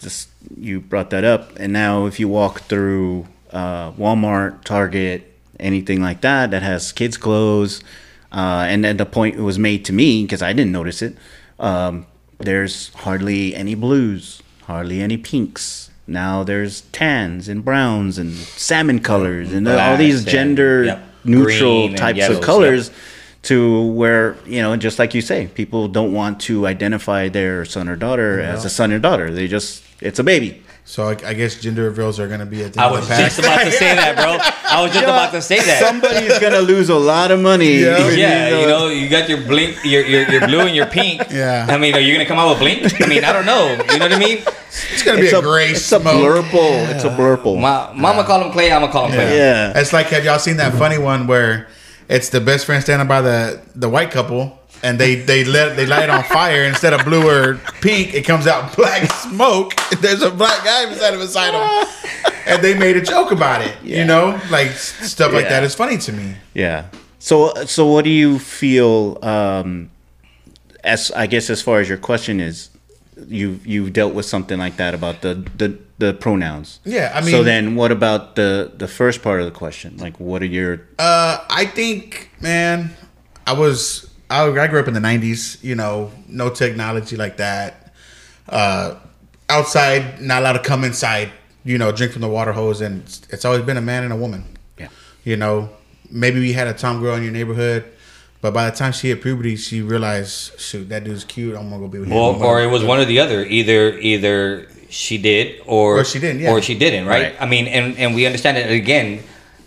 just you brought that up, and now if you walk through uh, Walmart, Target, anything like that that has kids' clothes, uh, and then the point was made to me because I didn't notice it. Um, there's hardly any blues, hardly any pinks. Now there's tans and browns and salmon colors and all Blacks these and- gender yep. neutral Green types yellows, of colors to where you know just like you say people don't want to identify their son or daughter as a son or daughter they just it's a baby So I, I guess gender reveals are gonna be at the I end was of the pack. just about to say that, bro. I was just about to say that. somebody's gonna lose a lot of money Yeah. yeah, you know, you got your blink, your your, your blue and your pink. Yeah. I mean, are you gonna come out with blink? I mean, I don't know. You know what I mean? it's gonna be it's a, a, gray it's a smoke. blurple it's a blurple My mama call him Clay. I'ma call him Clay. Yeah. It's like have y'all seen that funny one where it's the best friend standing by the the white couple and they they let they light it on fire instead of blue or pink it comes out black smoke. There's a black guy beside him beside him, and they made a joke about it. Yeah. You know, like stuff like that is funny to me. yeah so so what do you feel um as i guess as far as your question is you you've dealt with something like that about the the the pronouns Yeah, I mean. so then what about the the first part of the question like what are your Uh, I think, man, I was I, I grew up in the '90s. You know, no technology like that. Uh, outside, not allowed to come inside. You know, drink from the water hose, and it's, it's always been a man and a woman. yeah You know, maybe we had a tom girl in your neighborhood, but by the time she hit puberty, she realized, shoot, that dude's cute. I'm gonna go be with him. Or, or it was one or the other. Either either she did or Or she didn't, yeah. or she didn't. Right? Right. I mean, and and we understand it again.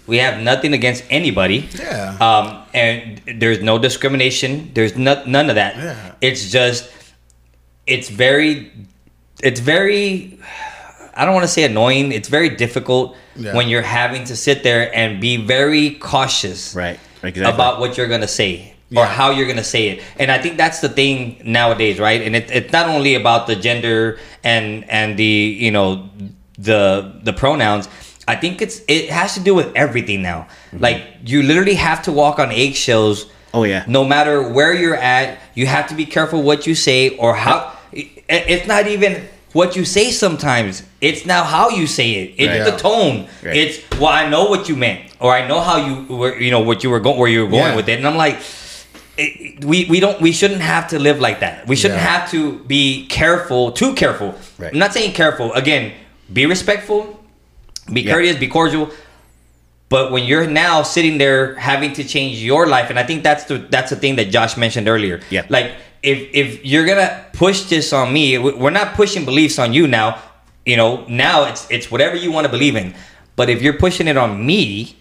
We have nothing against anybody. Yeah. Um, and there's no discrimination. There's not none of that. Yeah. It's just, it's very, it's very. I don't want to say annoying. It's very difficult Yeah. when you're having to sit there and be very cautious right exactly about what you're gonna say or how you're gonna say it and i think that's the thing nowadays right and it, it's not only about the gender and and the you know the the pronouns i think it's it has to do with everything now mm-hmm. like you literally have to walk on eggshells Oh, yeah. no matter where you're at you have to be careful what you say or how it- it's not even what you say sometimes it's now how you say it it's Right. the tone Right. it's well i know what you meant or i know how you were you know what you were going where you were going Yeah. with it and i'm like it, we we don't we shouldn't have to live like that we shouldn't Yeah. have to be careful too careful Right. i'm not saying careful again be respectful be Yeah. courteous be cordial but when you're now sitting there having to change your life and i think that's the that's the thing that josh mentioned earlier Yeah. like if if you're gonna push this on me we- we're not pushing beliefs on you now you know now it's it's whatever you want to believe in but if you're pushing it on me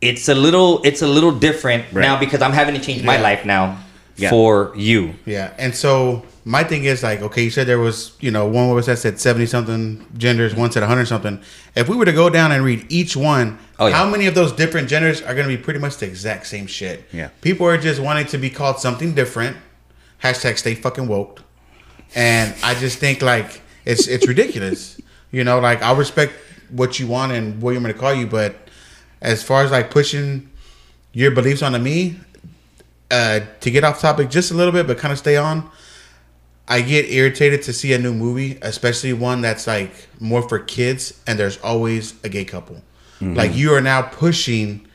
it's a little it's a little different Right. now because i'm having to change my life now Yeah. for you Yeah, and so my thing is like, okay, you said there was, you know, one website said seventy something genders, one said hundred something. If we were to go down and read each one, Oh, yeah. how many of those different genders are going to be pretty much the exact same shit? Yeah. people are just wanting to be called something different. Hashtag stay fucking woke, and I just think like it's it's ridiculous. You know, like I'll respect what you want and what you're going to call you, but as far as like pushing your beliefs onto me, uh, to get off topic just a little bit, but kind of stay on. I get irritated to see a new movie, especially one that's like more for kids, and there's always a gay couple. Like you are now pushing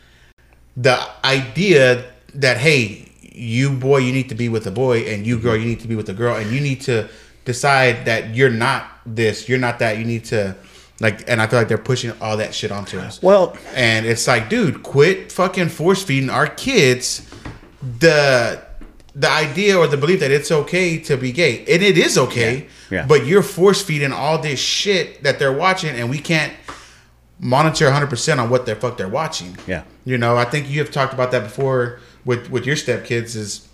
the idea that hey, you boy, you need to be with a boy, and you girl, you need to be with a girl, and you need to decide that you're not this, you're not that. You need to like, and I feel like they're pushing all that shit onto us. Well, And it's like, dude, quit fucking force feeding our kids the the idea or the belief that it's okay to be gay. And it is okay. Yeah. Yeah. But you're force feeding all this shit that they're watching and we can't monitor 100% on what the fuck they're watching. Yeah. You know, I think you have talked about that before with with your stepkids is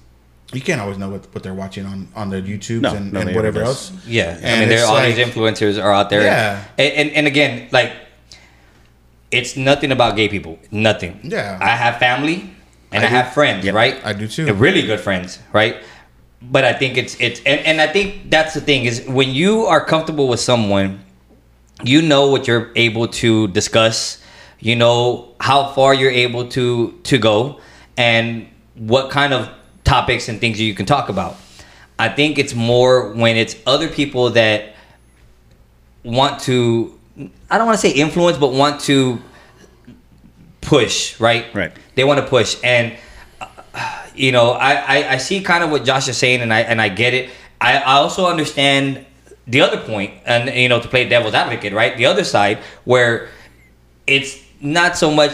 you can't always know what, what they're watching on on their YouTubes No, and, no, and whatever else. does. Yeah, I And mean, there it's all like- these influencers are out there. Yeah. and, and and again, like, it's nothing about gay people. Nothing. Yeah. I have family and I I, have friends, Yep. right? I do too. They're really good friends, right? But I think it's it's and, and I think that's the thing is when you are comfortable with someone, you know what you're able to discuss, you know how far you're able to to go, and what kind of topics and things you can talk about. I think it's more when it's other people that want to I don't want to say influence, but want to push, right? Right. They want to push, and uh, you know, I, I I see kind of what Josh is saying, and I and I get it. I, I also understand the other point, and you know, to play devil's advocate, right? The other side where it's not so much,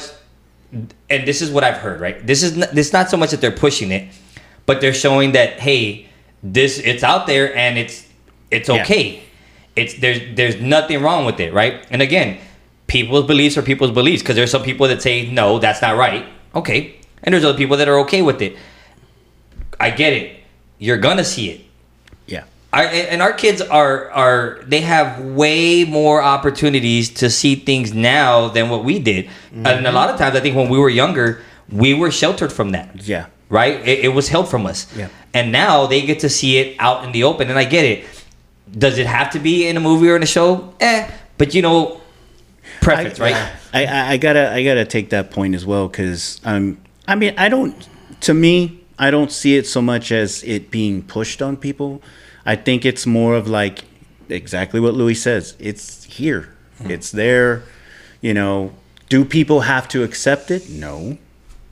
and this is what I've heard, right? This is not, this not so much that they're pushing it, but they're showing that hey, this it's out there and it's it's Yeah. okay. It's there's there's nothing wrong with it, right? And again, people's beliefs are people's beliefs because there's some people that say no, that's not right. Okay, and there's other people that are okay with it. I get it. You're gonna see it. Yeah. Our, and our kids are are they have way more opportunities to see things now than what we did. And a lot of times, I think when we were younger, we were sheltered from that Yeah. right? It, it was held from us. Yeah. And now they get to see it out in the open, and I get it. Does it have to be in a movie or in a show? Eh, but you know, preference, right? I, I, I gotta I gotta take that point as well because um I mean I don't to me I don't see it so much as it being pushed on people. I think it's more of like exactly what Louie says. It's here. It's there. You know, do people have to accept it? No.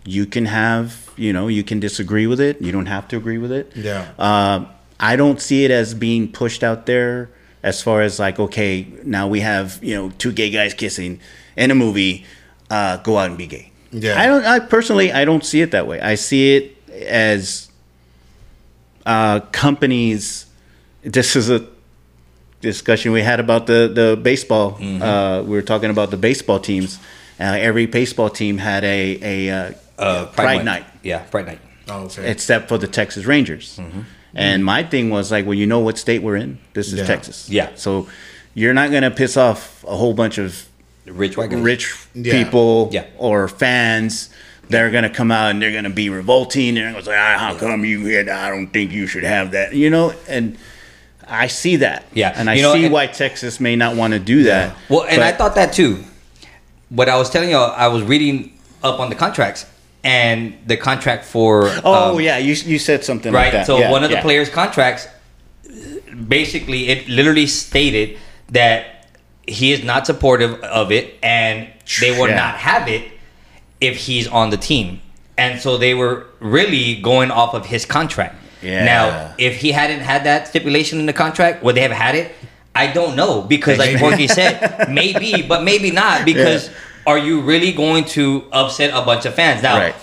You can have, you know, you can disagree with it. You don't have to agree with it. Yeah. Um, I don't see it as being pushed out there as far as like, okay, now we have you know two gay guys kissing in a movie. Uh, go out and be gay. Yeah. I don't. I personally, I don't see it that way. I see it as uh, companies. This is a discussion we had about the the baseball. Mm-hmm. Uh, we were talking about the baseball teams. Uh, every baseball team had a a uh, Uh, Pride night Yeah, Pride Night. Oh, okay. except for the Texas Rangers. And my thing was like, well, you know what state we're in? This is Yeah. Texas. Yeah. So you're not gonna piss off a whole bunch of rich white guys. rich Yeah. people Yeah. or fans. They're gonna come out and they're gonna be revolting. They're gonna say, ah, "How come you? Had, I don't think you should have that." You know, and I see that. Yeah. and I You know, see and- why Texas may not want to do that. Well, and I but- thought that too. What I was telling y'all, I was reading up on the contracts and the contract for. Oh um, yeah, you you said something right? like that. So Yeah, one of the yeah. players' contracts, basically, it literally stated that he is not supportive of it, and they will Yeah. not have it if he's on the team. And so they were really going off of his contract. Yeah. Now, if he hadn't had that stipulation in the contract, would they have had it? I don't know because, like. Jorge said, maybe, but maybe not. Because are you really going to upset a bunch of fans? Now, Right.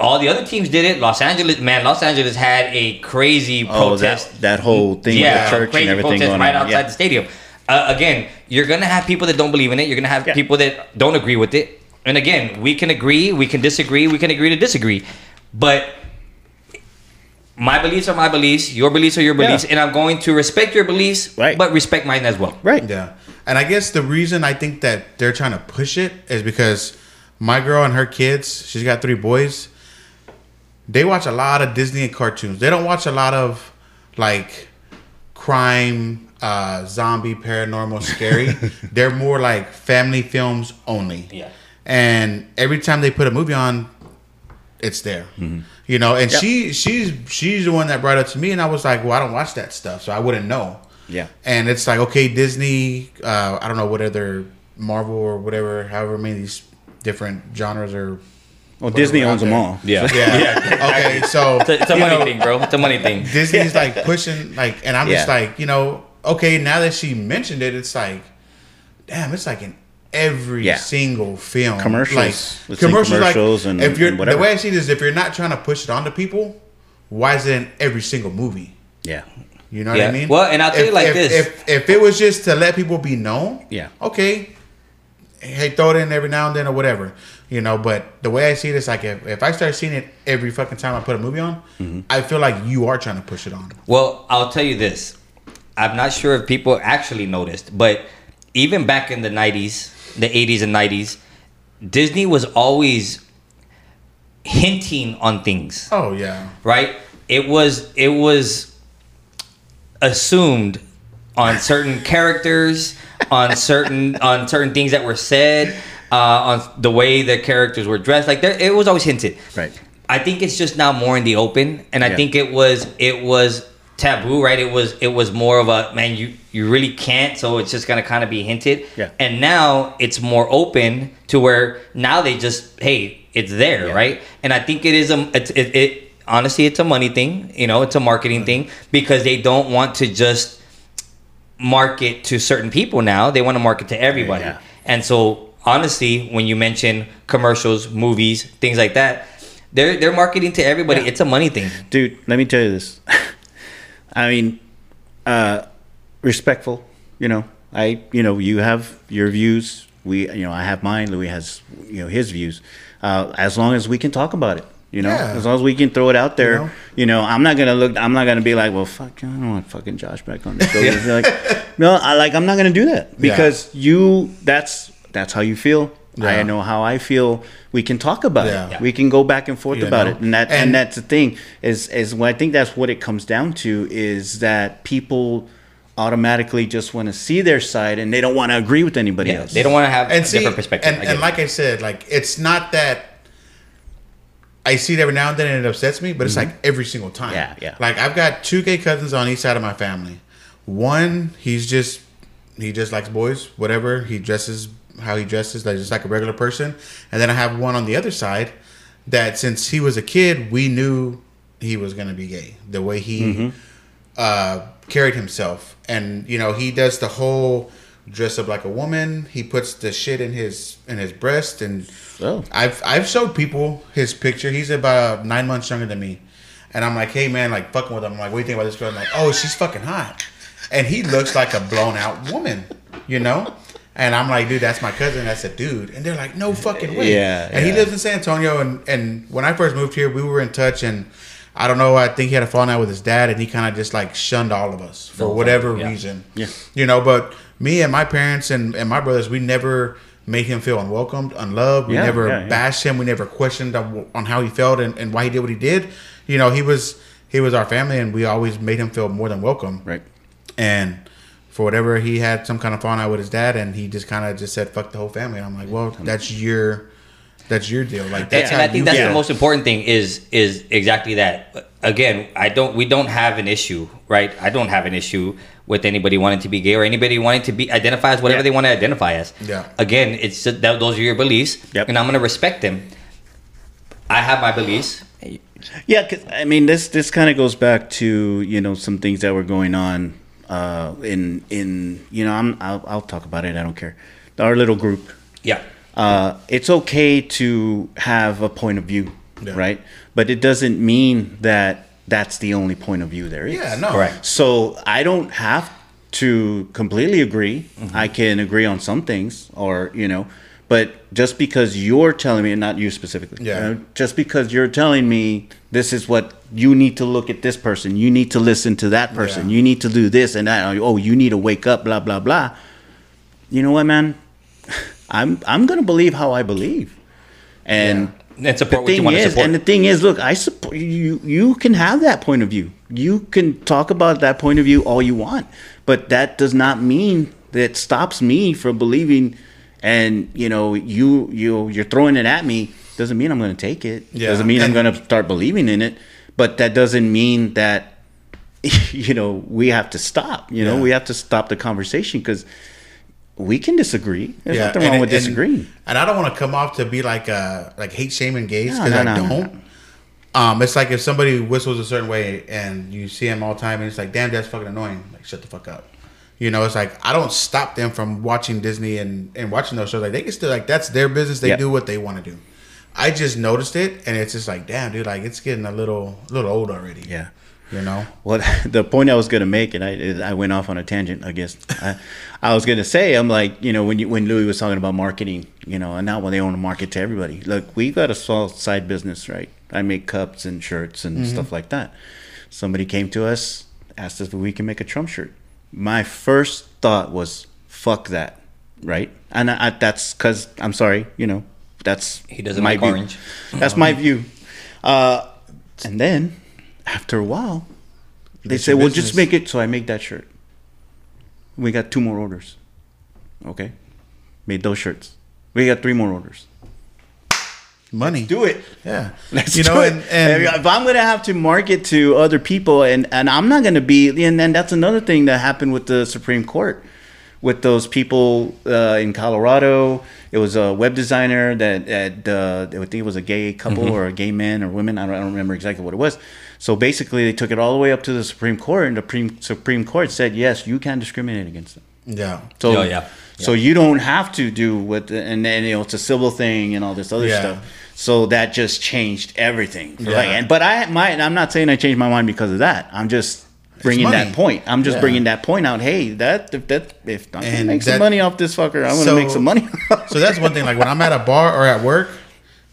all the other teams did it. Los Angeles, man, Los Angeles had a crazy Oh, protest. that that whole thing with yeah, the church and everything going right on. outside Yeah. the stadium. Uh, again, you're gonna have people that don't believe in it. You're gonna have Yeah. people that don't agree with it. And again, we can agree, we can disagree, we can agree to disagree. But my beliefs are my beliefs. Your beliefs are your beliefs, Yeah. and I'm going to respect your beliefs, Right. but respect mine as well. Right. Yeah. And I guess the reason I think that they're trying to push it is because my girl and her kids, she's got three boys, they watch a lot of Disney and cartoons. They don't watch a lot of like crime, uh, zombie, paranormal, scary. they're more like family films only. Yeah. And every time they put a movie on, it's there. You know, and she she's she's the one that brought it to me, and I was like, well, I don't watch that stuff, so I wouldn't know. Yeah. And it's like, okay, Disney, uh, I don't know what other Marvel or whatever, however many these different genres are. Well, Disney out owns them all. Yeah. Yeah. okay, so It's a, it's a money know, thing, bro. It's a money thing. Disney's like pushing like, and I'm just like, you know, okay, now that she mentioned it, it's like, damn, it's like in every Yeah. single film, Commercials. like commercials, commercials like, and- if you're and whatever. the way I see it is, if you're not trying to push it onto people, why is it in every single movie? Yeah. You know what I mean? Well, and I'll tell if, you like if, this. If if it was just to let people be known, Yeah. okay, hey, throw it in every now and then or whatever, you know. But the way I see it is like if, if I start seeing it every fucking time I put a movie on, Mm-hmm. I feel like you are trying to push it on. Well, I'll tell you this. I'm not sure if people actually noticed, but even back in the 90s, the 80s and 90s, Disney was always hinting on things, Oh yeah, right? It was it was assumed on certain characters, on certain on certain things that were said, uh, on the way the characters were dressed. Like there, it was always hinted. Right. I think it's just now more in the open, and I Yeah. think it was it was taboo, right? It was it was more of a man, you you really can't, so it's just gonna kind of be hinted. Yeah. And now it's more open to where now they just hey, it's there, Yeah. right? And I think it is a it's, it, it honestly it's a money thing, you know, it's a marketing thing because they don't want to just market to certain people now; they want to market to everybody. Yeah. And so honestly, when you mention commercials, movies, things like that, they're they're marketing to everybody. Yeah. It's a money thing. dude let me tell you this i mean uh respectful you know. I you know you have your views. We you know i have mine. Louie has you know his views. Uh as long as we can talk about it you know? Yeah. as long as we can throw it out there You you know? know, i'm not gonna look i'm not gonna be like well fuck i don't want fucking josh back on the show. Be like no i like i'm not gonna do that because you that's that's how you feel i know how i feel we can talk about Yeah. it we can go back and forth You about know? it and that and, And- that's the thing is is what I think that's what it comes down to is that people automatically just want to see their side and they don't want to agree with anybody Yeah, else. they don't want to have and a see, different perspective. And, and like I said, like it's not that I see it every now and then and it upsets me, but it's mm-hmm. like every single time. Yeah, yeah. Like I've got two gay cousins on each side of my family. One, he's just he just likes boys, whatever. He dresses how he dresses, like just like a regular person. And then I have one on the other side that since he was a kid, we knew he was gonna be gay. The way he uh, carried himself, and you know he does the whole dress up like a woman. He puts the shit in his in his breast, and Oh. I've I've showed people his picture. He's about nine months younger than me, and I'm like, hey man, like fucking with him. I'm like, what do you think about this girl? I'm like, oh, she's fucking hot, and he looks like a blown out woman, you know. And I'm like, dude, that's my cousin. That's a dude. And they're like, no fucking way. Yeah, And he lives in San Antonio. And, and when I first moved here, we were in touch. And I don't know, I think he had a falling out with his dad. And he kind of just like shunned all of us for whatever yeah. reason. Yeah. You know, but me and my parents and, and my brothers, we never made him feel unwelcomed, unloved. We Yeah, never yeah, yeah. bashed him. We never questioned on, on how he felt and, and why he did what he did. You know, he was he was our family, and we always made him feel more than welcome. Right. And for whatever he had some kind of falling out with his dad, and he just kind of just said fuck the whole family. And I'm like, well, that's your that's your deal. Like that's and how I think that's feel. the most important thing is is exactly that. Again, I don't we don't have an issue, right? I don't have an issue with anybody wanting to be gay or anybody wanting to be identify as whatever Yeah. they want to identify as. Yeah. Again, it's that those are your beliefs, Yep. and I'm gonna respect them. I have my beliefs. Yeah, cause, I mean this this kind of goes back to you know some things that were going on uh, in in you know I'm I'll, I'll talk about it. I don't care. Our little group. Yeah. Uh, it's okay to have a point of view, Yeah. right? But it doesn't mean that that's the only point of view there is. yeah, no, Correct. So I don't have to completely agree. Mm-hmm. I can agree on some things, or you know, but just because you're telling me, and not you specifically, Yeah. uh, just because you're telling me this is what you need to look at this person, you need to listen to that person, Yeah. you need to do this and that. Oh, you need to wake up, blah blah blah. You know what, man? I'm I'm gonna believe how I believe, and And support the what you thing want to is, support. and the thing is, look, I support you. You can have that point of view. You can talk about that point of view all you want, but that does not mean that stops me from believing. And you know, you you you're throwing it at me Doesn't mean I'm going to take it. Yeah, Doesn't mean I'm going to start believing in it. But that doesn't mean that you know we have to stop. You know, Yeah. we have to stop the conversation because we can disagree. There's nothing and- wrong with and- disagreeing. And I don't want to come off to be like uh like hate shaming gays because no, I no, no, don't. Um, it's like if somebody whistles a certain way and you see him all the time and it's like, damn, that's fucking annoying. Like, shut the fuck up. You know, it's like I don't stop them from watching Disney and, and watching those shows. Like they can still like that's their business. They Yeah. do what they want to do. I just noticed it and it's just like, damn, dude, like it's getting a little little old already. Yeah. You know? Well, the point I was going to make, and I I went off on a tangent. I guess I, I was going to say, I'm like, you know, when you when Louie was talking about marketing, you know, and now when they want to market to everybody, look, we got a small side business, right? I make cups and shirts and mm-hmm. stuff like that. Somebody came to us, asked us if we can make a Trump shirt. My first thought was, fuck that, right? And I, I, that's because I'm sorry, you know, that's He doesn't my like view. orange. That's my view. Uh, and then after a while, they It's say, "Well, business. just make it." So I make that shirt. We got two more orders. Okay, made those shirts. We got three more orders. Money. Do it. Yeah. Let's you know, do it. and, and if I'm gonna have to market to other people, and and I'm not gonna be, and then that's another thing that happened with the Supreme Court, with those people uh, in Colorado. It was a web designer that, that uh, I think it was a gay couple or a gay man or women. I don't, I don't remember exactly what it was. So basically, they took it all the way up to the Supreme Court, and the Supreme Supreme Court said, yes, you can discriminate against them. yeah. So Oh, yeah. So you don't have to do what, the, and then you know it's a civil thing and all this other Yeah. stuff. So that just changed everything. Yeah. Like, and, but I my I'm not saying I changed my mind because of that. I'm just bringing that point. I'm just Yeah. bringing that point out. Hey, that if that if gonna And make some money off this fucker, I'm gonna make some money. So that's one thing. Like when I'm at a bar or at work,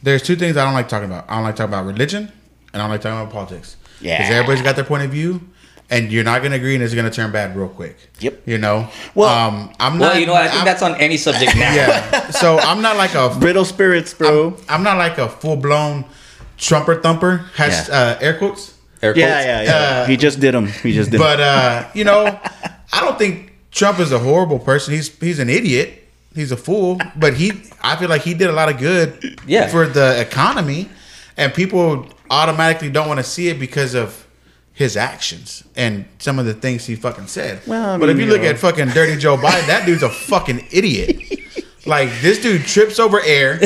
there's two things I don't like talking about. I don't like talking about religion, and I don't like talking about politics. Yeah. because everybody's got their point of view, and you're not going to agree, and it's going to turn bad real quick. Yep. You know. Well- um, I'm not Well, not. you know, what? I think I'm- that's on any subject now. Yeah. So I'm not like a. Brittle spirits, bro. I'm not like a full blown trumper thumper. Has Yeah. uh, air quotes. Air quotes. yeah, yeah. Uh, he just did them. He just did. 'em. But uh, you know, I don't think Trump is a horrible person. He's he's an idiot. He's a fool. But he, I feel like he did a lot of good Yeah. for the economy, and people automatically don't want to see it because of his actions and some of the things he fucking said. Well, I but if you you look know. at fucking Dirty Joe Biden, that dude's a fucking idiot. Like this dude trips over air.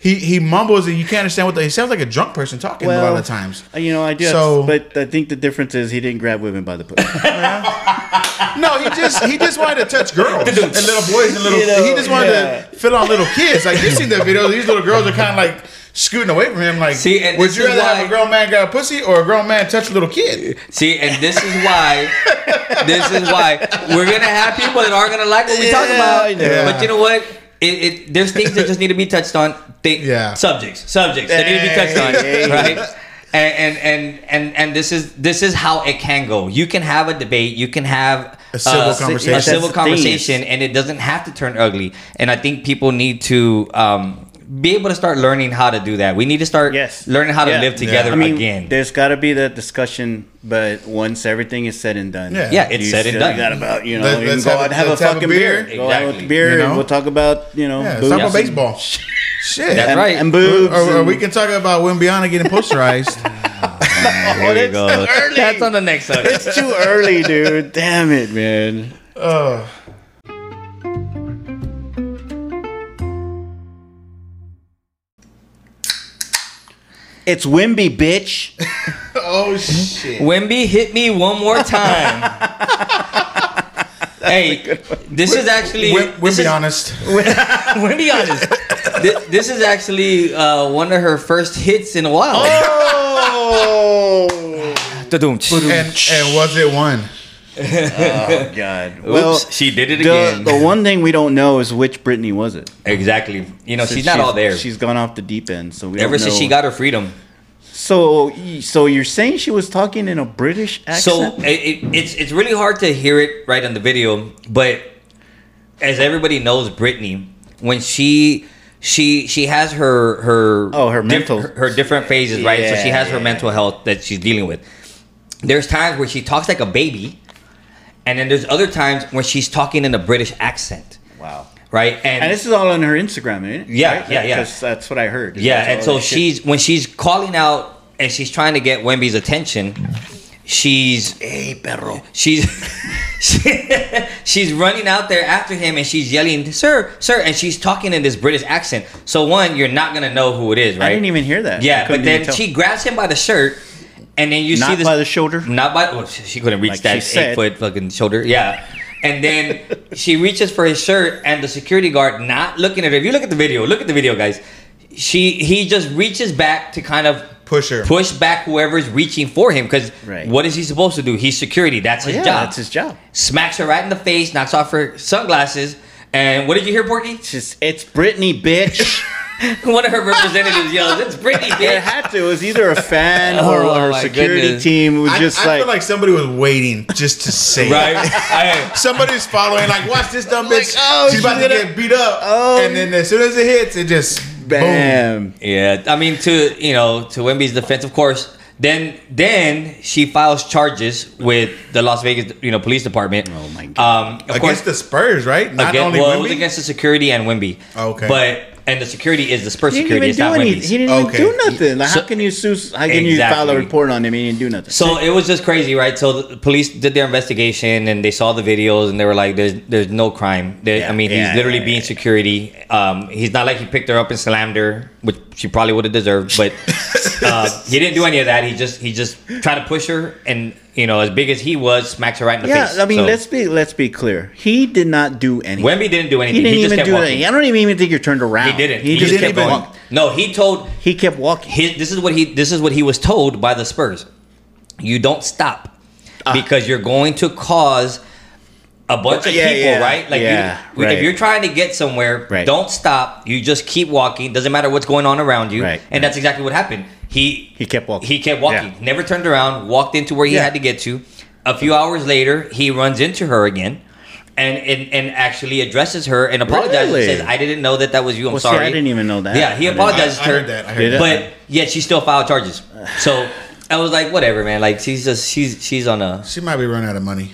He he mumbles and you can't understand what the, he sounds like a drunk person talking a lot of times. Uh, You know, I do. So- but I think the difference is he didn't grab women by the pussy. No, he just he just wanted to touch girls and little boys and little. You know, he just wanted yeah. to fill on little kids. Like you see the video, these little girls are kind of like scooting away from him. Like, See, and would you is rather have a grown man got a pussy or a grown man touch a little kid? See, and this is why, this is why we're gonna have people that aren't gonna like what we talk about. I know. But you know what? It, it there's things that just need to be touched on. Thi- Yeah. Subjects, subjects that need to be touched on, right? And, and and and and this is this is how it can go. You can have a debate. You can have A civil uh, conversation. a civil the thing. conversation, and it doesn't have to turn ugly. And I think people need to um, be able to start learning how to do that. We need to start Yes. learning how to Yeah. live together I mean, again. there's got to be that discussion, but once everything is said and done, Yeah. Yeah, it's you said and still done. Got about you know, Let- you let's can go have out and have a let's have a fucking beer. beer, go out with Exactly. beer, You know? and we'll talk about you know, Yeah, boobs talk about baseball. Shit, That's and, right. and boobs, Or, or and- we can talk about when Wembanyama getting posterized. Oh, there we oh, that's go. early. That's on the next subject. It's too early, dude. Damn it, man. oh, It's Wemby, bitch. oh shit! Wemby, hit me one more time. hey, this is actually. Wim, this Wemby is, honest. Wemby honest. This, this is actually uh, one of her first hits in a while. Oh, Da-dum. And and was it one? Oh God. Oops, she did it the, again. the one thing we don't know is which Britney was it. Exactly. You know, So she's not all there. She's gone off the deep end, so we Ever since she got her freedom. So, so you're saying she was talking in a British So accent? it, it, it's it's really hard to hear it right on the video, but as everybody knows, Britney, when she she she has her her Oh, her diff- mental- her, her different phases, right? So she Yeah, has her mental health that she's dealing with. There's times where she talks like a baby, and then there's other times where she's talking in a British accent. wow. right? And, And this is all on her Instagram, isn't it? Yeah, yeah, yeah. 'Cause that's what I heard. yeah, and so she's when she's calling out and she's trying to get Wemby's attention, she's Hey, perro. she's she, she's running out there after him and she's yelling, "Sir, sir!" and she's talking in this British accent. So one, you're not gonna know who it is, right? I didn't even hear that. Yeah, but then she grabs him by the shirt, and then you see not this by the shoulder. not by oh, well, she couldn't reach Like that she said. eight foot fucking shoulder. Yeah. And then she reaches for his shirt, and the security guard not looking at her. If you look at the video, look at the video, guys. She he just reaches back to kind of Push her. push back whoever's reaching for him because Right. what is he supposed to do? He's security. That's his yeah, job. that's his job. Smacks her right in the face, knocks off her sunglasses, and what did you hear, Porky? It's just, it's Britney, bitch. One of her representatives yells, "It's Britney, it had to. It was either a fan or, Oh, or my security goodness. team. It was I, just I like, feel like somebody was waiting just to say Right? it. I- Somebody's following, like, watch this dumb Like, bitch. oh, She's about to get beat up. Oh. And then as soon as it hits, it just boom. bam. Yeah, I mean to you know to Wemby's defense, of course. Then then she files charges with the Las Vegas you know police department. Oh, my God. Um, of Against course, the Spurs, right? Not again, only well, it was against the security and Wemby. Okay. but and the security is the Spurs He didn't security. even It's do not anything. He didn't Okay. even do nothing. Like, So- how can you sue? How can you file a report on him? He didn't do nothing. So it was just crazy, right? So the police did their investigation and they saw the videos and they were like, "There's, there's no crime. There, Yeah, I mean, yeah, he's literally yeah, being yeah. security. Um, he's not like he picked her up and slammed her, which she probably would have deserved. But uh, he didn't do any of that. He just, he just tried to push her, and you know, as big as he was, smacks her right in the yeah, face. I mean, So, let's be let's be clear. He did not do anything. Wemby didn't do anything. he didn't He, just even kept do walking. anything. I don't even think you're turned around. He didn't. He, He, just just kept kept walking. No, he told He kept walking. his this is what he this is what he was told by the Spurs. You don't stop Ah. because you're going to cause a bunch of Yeah, people, yeah, right? Like yeah, you, right. if you're trying to get somewhere, Right. don't stop. You just keep walking. Doesn't matter what's going on around you. Right, And right. that's exactly what happened. He He kept walking. He kept walking. Yeah. Never turned around. Walked into where he Yeah. had to get to. A few hours later, he runs into her again. And, and, and actually addresses her and apologizes Really? and says, "I didn't know that that was you. I'm Well, see, sorry." I didn't even know that. Yeah, he I apologizes I- I to her. heard that. I heard Did it? But yet she still filed charges. So I was like, whatever, man. Like she's just she's she's on a She might be running out of money.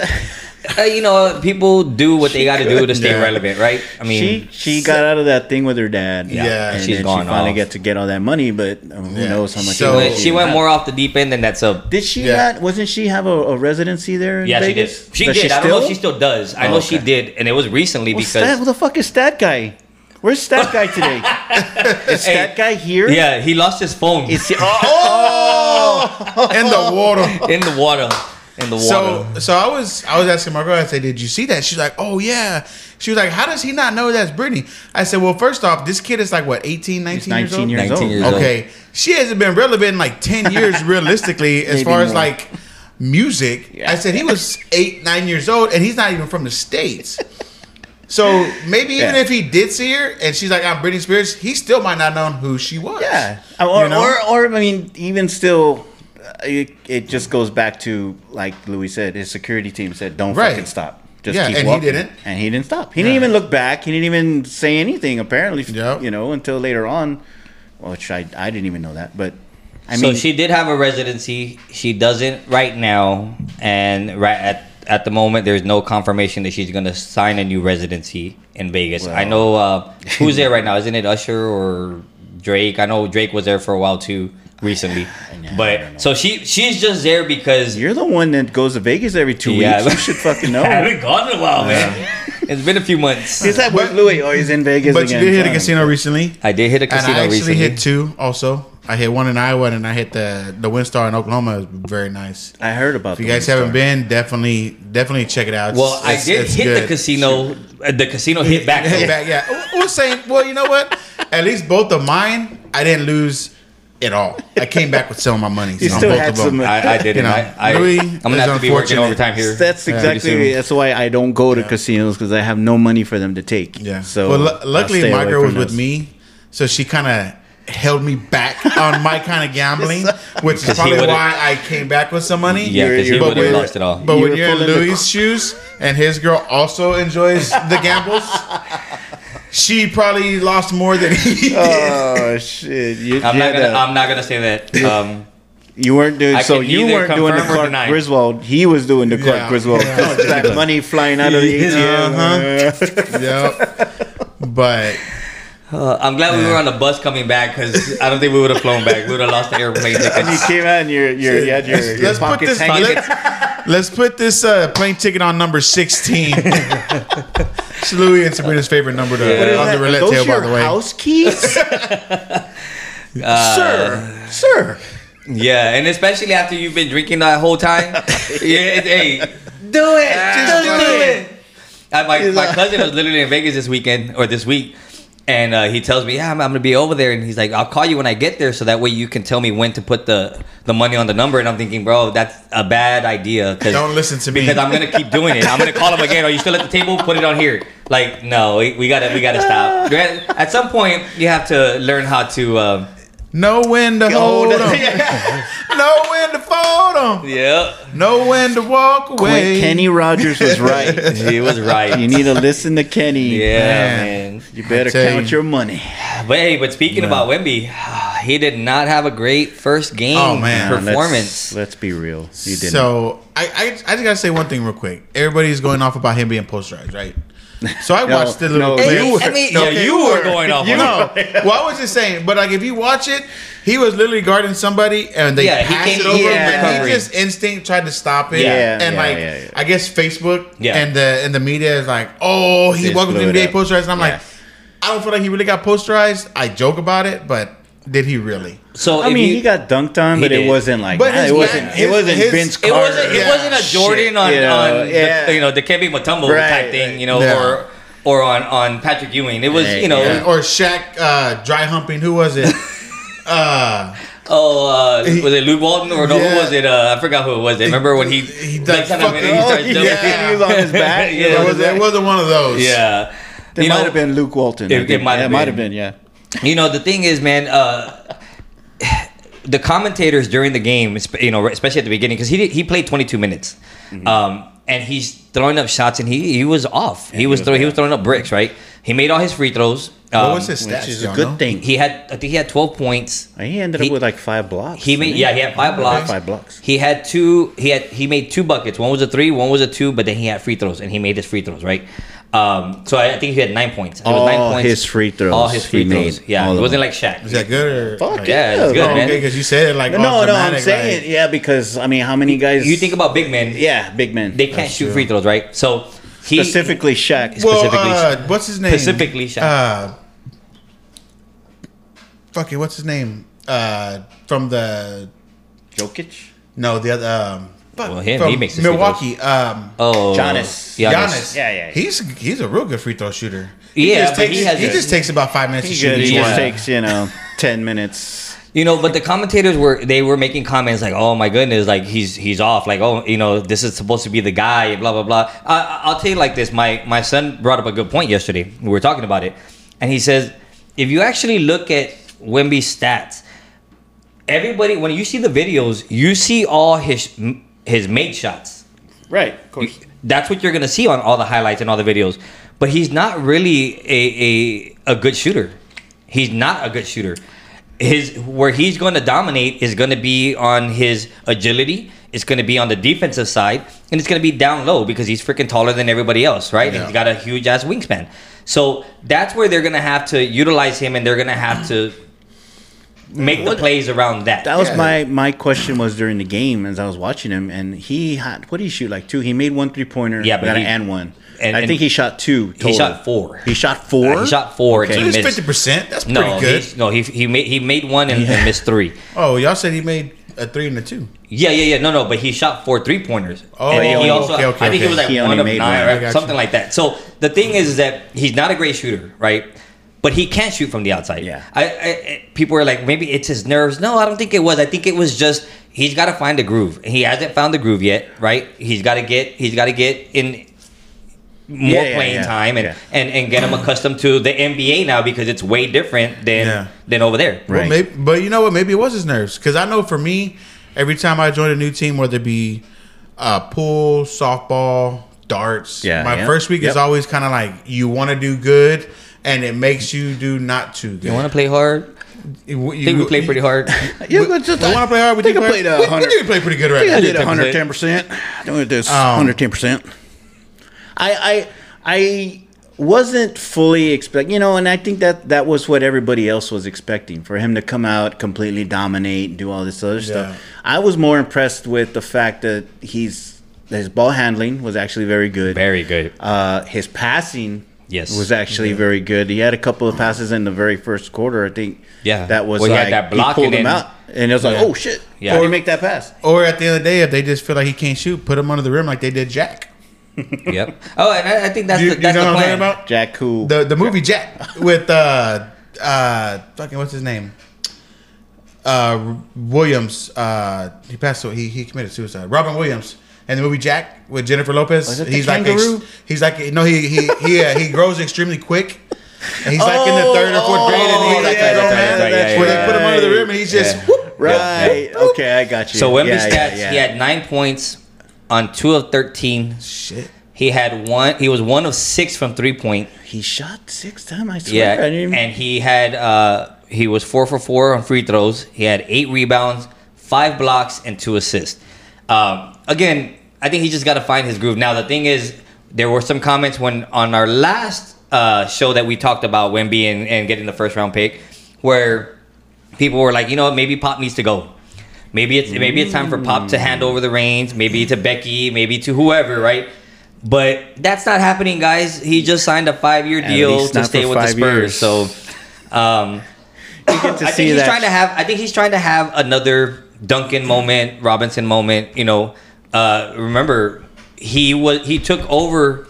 uh, you know people do what they got to do to stay Yeah. relevant, right? I mean, she she got out of that thing with her dad. Yeah. and she's then gone She finally off. got to get all that money, but um, who Yeah. knows how much? So- she went, she went more off the deep end, and that's a Did she Yeah. not? Wasn't she have a, a residency there? In yeah. She did. She Does did. I don't know if she still? still does. I Oh, know she did, and it was recently Well, because Stat, who the fuck is that Guy? Where's that Guy today? is Hey, Stat Guy here? yeah, he lost his phone Is he, oh! In the water. in the water. In the water. So, so I was, I was asking my girl. I said, "Did you see that?" She's like, "Oh yeah." She was like, "How does he not know that's Britney?" I said, "Well, first off, this kid is like what 18, 19, 19 years years, 19 old. years old. Okay, she hasn't been relevant in like ten years, realistically, as Maybe far as like music. Yeah. I said he was eight, nine years old, and he's not even from the states. So maybe even Yeah. if he did see her and she's like, "I'm Britney Spears," he still might not know who she was. Yeah, or, You know? or or I mean, even still, it, it just goes back to like Louie said. His security team said, "Don't Right. fucking stop. Just Yeah, keep and he didn't. and he didn't stop. He didn't even look back. He didn't even say anything. Apparently, Yep. you know, until later on, which I I didn't even know that. But I so mean, she did have a residency. She doesn't right now, and right at at the moment, there's no confirmation that she's going to sign a new residency in Vegas. I know uh, who's there right now. Isn't it Usher or Drake? I know Drake was there for a while too recently. know, but so she she's just there because you're the one that goes to Vegas every two Yeah. weeks. You should fucking know. I haven't gone in a while, man. It's been a few months. He's like, But- Louie? Oh, he's in Vegas But you did hit a casino recently. I did hit a And casino I actually recently. hit two also. I hit one in Iowa and I hit the the WinStar in Oklahoma. It was very nice. I heard about. If you guys WinStar. haven't been, definitely definitely check it out. It's- well, I it's- did it's hit good. the casino. uh, The casino hit back. Hit back, yeah. We're saying, well, you know what? At least both of mine, I didn't lose at all. I came back with some of my money. You on still both had of them. some- I, I didn't. You know, I, I, I'm gonna is have to be working unfortunate. overtime here. That's exactly. soon. That's why I don't go to casinos because I have no money for them to take. Yeah. So well, lu- I'll luckily stay my girl was from with me, so she kind of held me back on my kind of gambling, which is probably why I came back with some money. Yeah, because he would have lost it all. But You when you're in full Louie's shoes and his girl also enjoys the gambles, she probably lost more than he did. Oh shit! You, I'm not gonna. the- I'm not gonna say that. Um, You weren't doing I so. can You neither weren't doing the confirm or Clark deny. Griswold. He was doing the Clark Yeah. Griswold. Yeah. that money flying out of the ATM. Uh-huh. yep. But Uh, I'm glad we were on the bus coming back because I don't think we would have flown back. We would have lost the airplane And you came out and your your you had your, your let's put pockets this. hanging. Let's, let's put this uh, plane ticket on number sixteen. it's Louie and Sabrina's favorite number to, What is on the roulette those table, by your the way. house keys, Uh, sir, sir. Yeah, and especially after you've been drinking that whole time. yeah, it- hey, do it, just do it. Uh, my my cousin was literally in Vegas this weekend or this week, and uh, he tells me, "Yeah, I'm, I'm gonna be over there," and he's like, "I'll call you when I get there, so that way you can tell me when to put the the money on the number." And I'm thinking, bro, that's a bad idea. Cause, Don't listen to me. because I'm gonna keep doing it. I'm gonna call him again. Are you still at the table? Put it on here. Like, no, we, we gotta we gotta stop. At some point, you have to learn how to. Um, Know when to hold them. know when to fold them. yeah, Know when to walk away. Kenny Rogers was right. he was right. You need to listen to Kenny. Yeah, Man. man. You better I count you. your money. But hey, but speaking about Wemby, he did not have a great first game Oh, man. Let's- performance. Let's, be real. You didn't. So I, I I just gotta say one thing real quick. Everybody's going off about him being posterized, right? So I No, watched the little no, clip. you were- I mean, yeah, Okay, you were going off. You know, well, I was just saying, but like if you watch it, he was literally guarding somebody and they Yeah, he passed came- it over he him, and recovery. he just instinct tried to stop it. Yeah, and yeah, like yeah, yeah. I guess Facebook Yeah. and the and the media is like, oh, he Just welcomed to it NBA posterized, and I'm Yeah. like, I don't feel like he really got posterized. I joke about it, but did he really? So I mean, you- he got dunked on, He but did. it wasn't like But nah, it wasn't. man- it wasn't his- Vince It Carter. wasn't. It Yeah, wasn't a shit, Jordan on, you know, on yeah. the, you know the Kevin Mutombo Right, type thing, right. you know, Yeah. or or on on Patrick Ewing. It was Right, you know. yeah. Or Shaq uh, dry humping? Who was it? uh, Oh, uh, He- was it Luke Walton or no? Yeah. Who was it? Uh, I forgot who it was. Remember when he He next done time I he fucking- starts Oh, yeah. He was on his back. Yeah. it, was, it wasn't one of those. Yeah. It might have been Luke Walton. It- it might have been. have been. Yeah. You know, the thing is, man, uh, the commentators during the game, you know, especially at the beginning, because he did, he played 22 minutes, Mm-hmm. um, and he's throwing up shots, and he he was off. he he was was throw, he was throwing up bricks, right? He made all his free throws. What Um, was his stats? Which is a good know? thing. He had, I think he had 12 points. He ended He- up with like five blocks. He made yeah, he had five blocks. Five blocks. He had two. He had he made two buckets. One was a three. One was a two. But then he had free throws, and he made his free throws right. Um, so I, I think he had nine points. It was nine All points. his free throws All his free throws. made. Yeah, All it wasn't them. like Shaq. Is that good or? Fuck like- Yeah, it's Yeah, good, Oh, man. okay, because you said it like No, no, I'm dramatic, saying like- yeah because I mean, how many guys? You think about big men. yeah, big men. They can't shoot free throws, right? So he specifically Shaq. Well, specifically- uh, what's his name? Specifically Shaq. Uh, fuck it, what's his name? Uh, from the Jokic. no, the other. Um, fuck, Well, him, from he makes his free Milwaukee. Um, Oh, Giannis. Giannis. Giannis. Yeah, yeah, yeah. He's he's a real good free throw shooter. Yeah, just but takes, he has a- just takes about five minutes to He shoot good. He just one. takes you know ten minutes. You know, but the commentators were they were making comments like, "Oh my goodness, like he's he's off, like oh you know this is supposed to be the guy," blah blah blah. I, I'll tell you like this: my my son brought up a good point yesterday. We were talking about it, and he says if you actually look at Wemby's stats, everybody when you see the videos, you see all his his made shots. Right. Of course. That's what you're gonna see on all the highlights and all the videos. But he's not really a a, a good shooter. He's not a good shooter. His where he's going to dominate is going to be on his agility. It's going to be on the defensive side, and it's going to be down low because he's freaking taller than everybody else, right? Yeah. he's got a huge ass wingspan. So that's where they're going to have to utilize him, and they're going to have to make the plays around that. That was Yeah. my my question was during the game as I was watching him, and he had what did he shoot like two? He made one three pointer, Yeah, but got he- an and one. and- I and think he shot two. Total. He shot four. He shot four. He shot four. Okay. And So he he's missed. fifty percent. That's No, pretty good. he's- no, he he made he made one and, and missed three. Oh, y'all said he made a three and a two. Yeah, yeah, yeah. No, no, but he shot four three pointers. Oh, and he okay, also, okay, okay, I think it was like He one of nine one. I or something you. like that. So the thing is, is that he's not a great shooter, right? But he can't shoot from the outside. Yeah. I, I, I people are like, maybe it's his nerves. No, I don't think it was. I think it was just he's got to find a groove. He hasn't found the groove yet, right? He's got to get he's got to get in more Yeah, yeah, playing yeah, time and, yeah. and and get him accustomed to the NBA now because it's way different than Yeah. than over there. Well, Right. maybe, but you know what? Maybe it was his nerves. Because I know for me, every time I join a new team, whether it be uh, pool, softball, darts, Yeah, my yeah. first week is always kind of like you want to do good, and it makes you do not too good. You want to play hard? You, I think we play pretty hard. you we, but just- want to play hard. We I think did I play, played, uh, we, we 100 did play pretty good right I now. did 110 percent. I think this Um, 110 percent. I I I wasn't fully expect you know, and I think that that was what everybody else was expecting for him to come out completely dominate and do all this other Yeah. stuff. I was more impressed with the fact that he's his ball handling was actually very good. Very good. Uh, his passing Yes. was actually very good. He had a couple of passes in the very first quarter. I think. Yeah. that was Well, he had like that block he pulled him then- out, and it was like, Yeah. oh shit! Yeah. Yeah, How make that pass? Or at the end of the day, if they just feel like he can't shoot, put him under the rim like they did Jack. yep. Oh, and I, I think that's you, the, you know the what I'm talking plan. about? Jack Cool. The the movie Jack with uh uh fucking what's his name? Uh Williams. Uh he passed away. He he committed suicide. Robin Williams. And the movie Jack with Jennifer Lopez. Was he's like kangaroo? ex- he's like no he he he uh, he grows extremely quick. And he's like in the third or fourth Oh, grade, and oh, he's like that's a right, man. right, yeah, where yeah, they put him under the rim, and he's just Yeah. whoop, right. Okay, I got you. So Wemby Yeah, stats, yeah, yeah. he had nine points on two of thirteen. shit. He had one. He was one of six from three point. He shot six times. I swear. Yeah, I even- and he had uh, he was four for four on free throws. He had eight rebounds, five blocks, and two assists. Um, again, I think he just got to find his groove. Now the thing is, there were some comments when on our last uh, show that we talked about Wemby and, and getting the first round pick, where people were like, you know, maybe Pop needs to go. Maybe it's maybe it's time for Pop to hand over the reins, maybe to Becky, maybe to whoever, right? But that's not happening, guys. He just signed a five-year At deal to stay with the Spurs. years. So, um, you get to I see think he's that. trying to have. I think he's trying to have another Duncan moment, Robinson moment. You know, uh, remember he was he took over.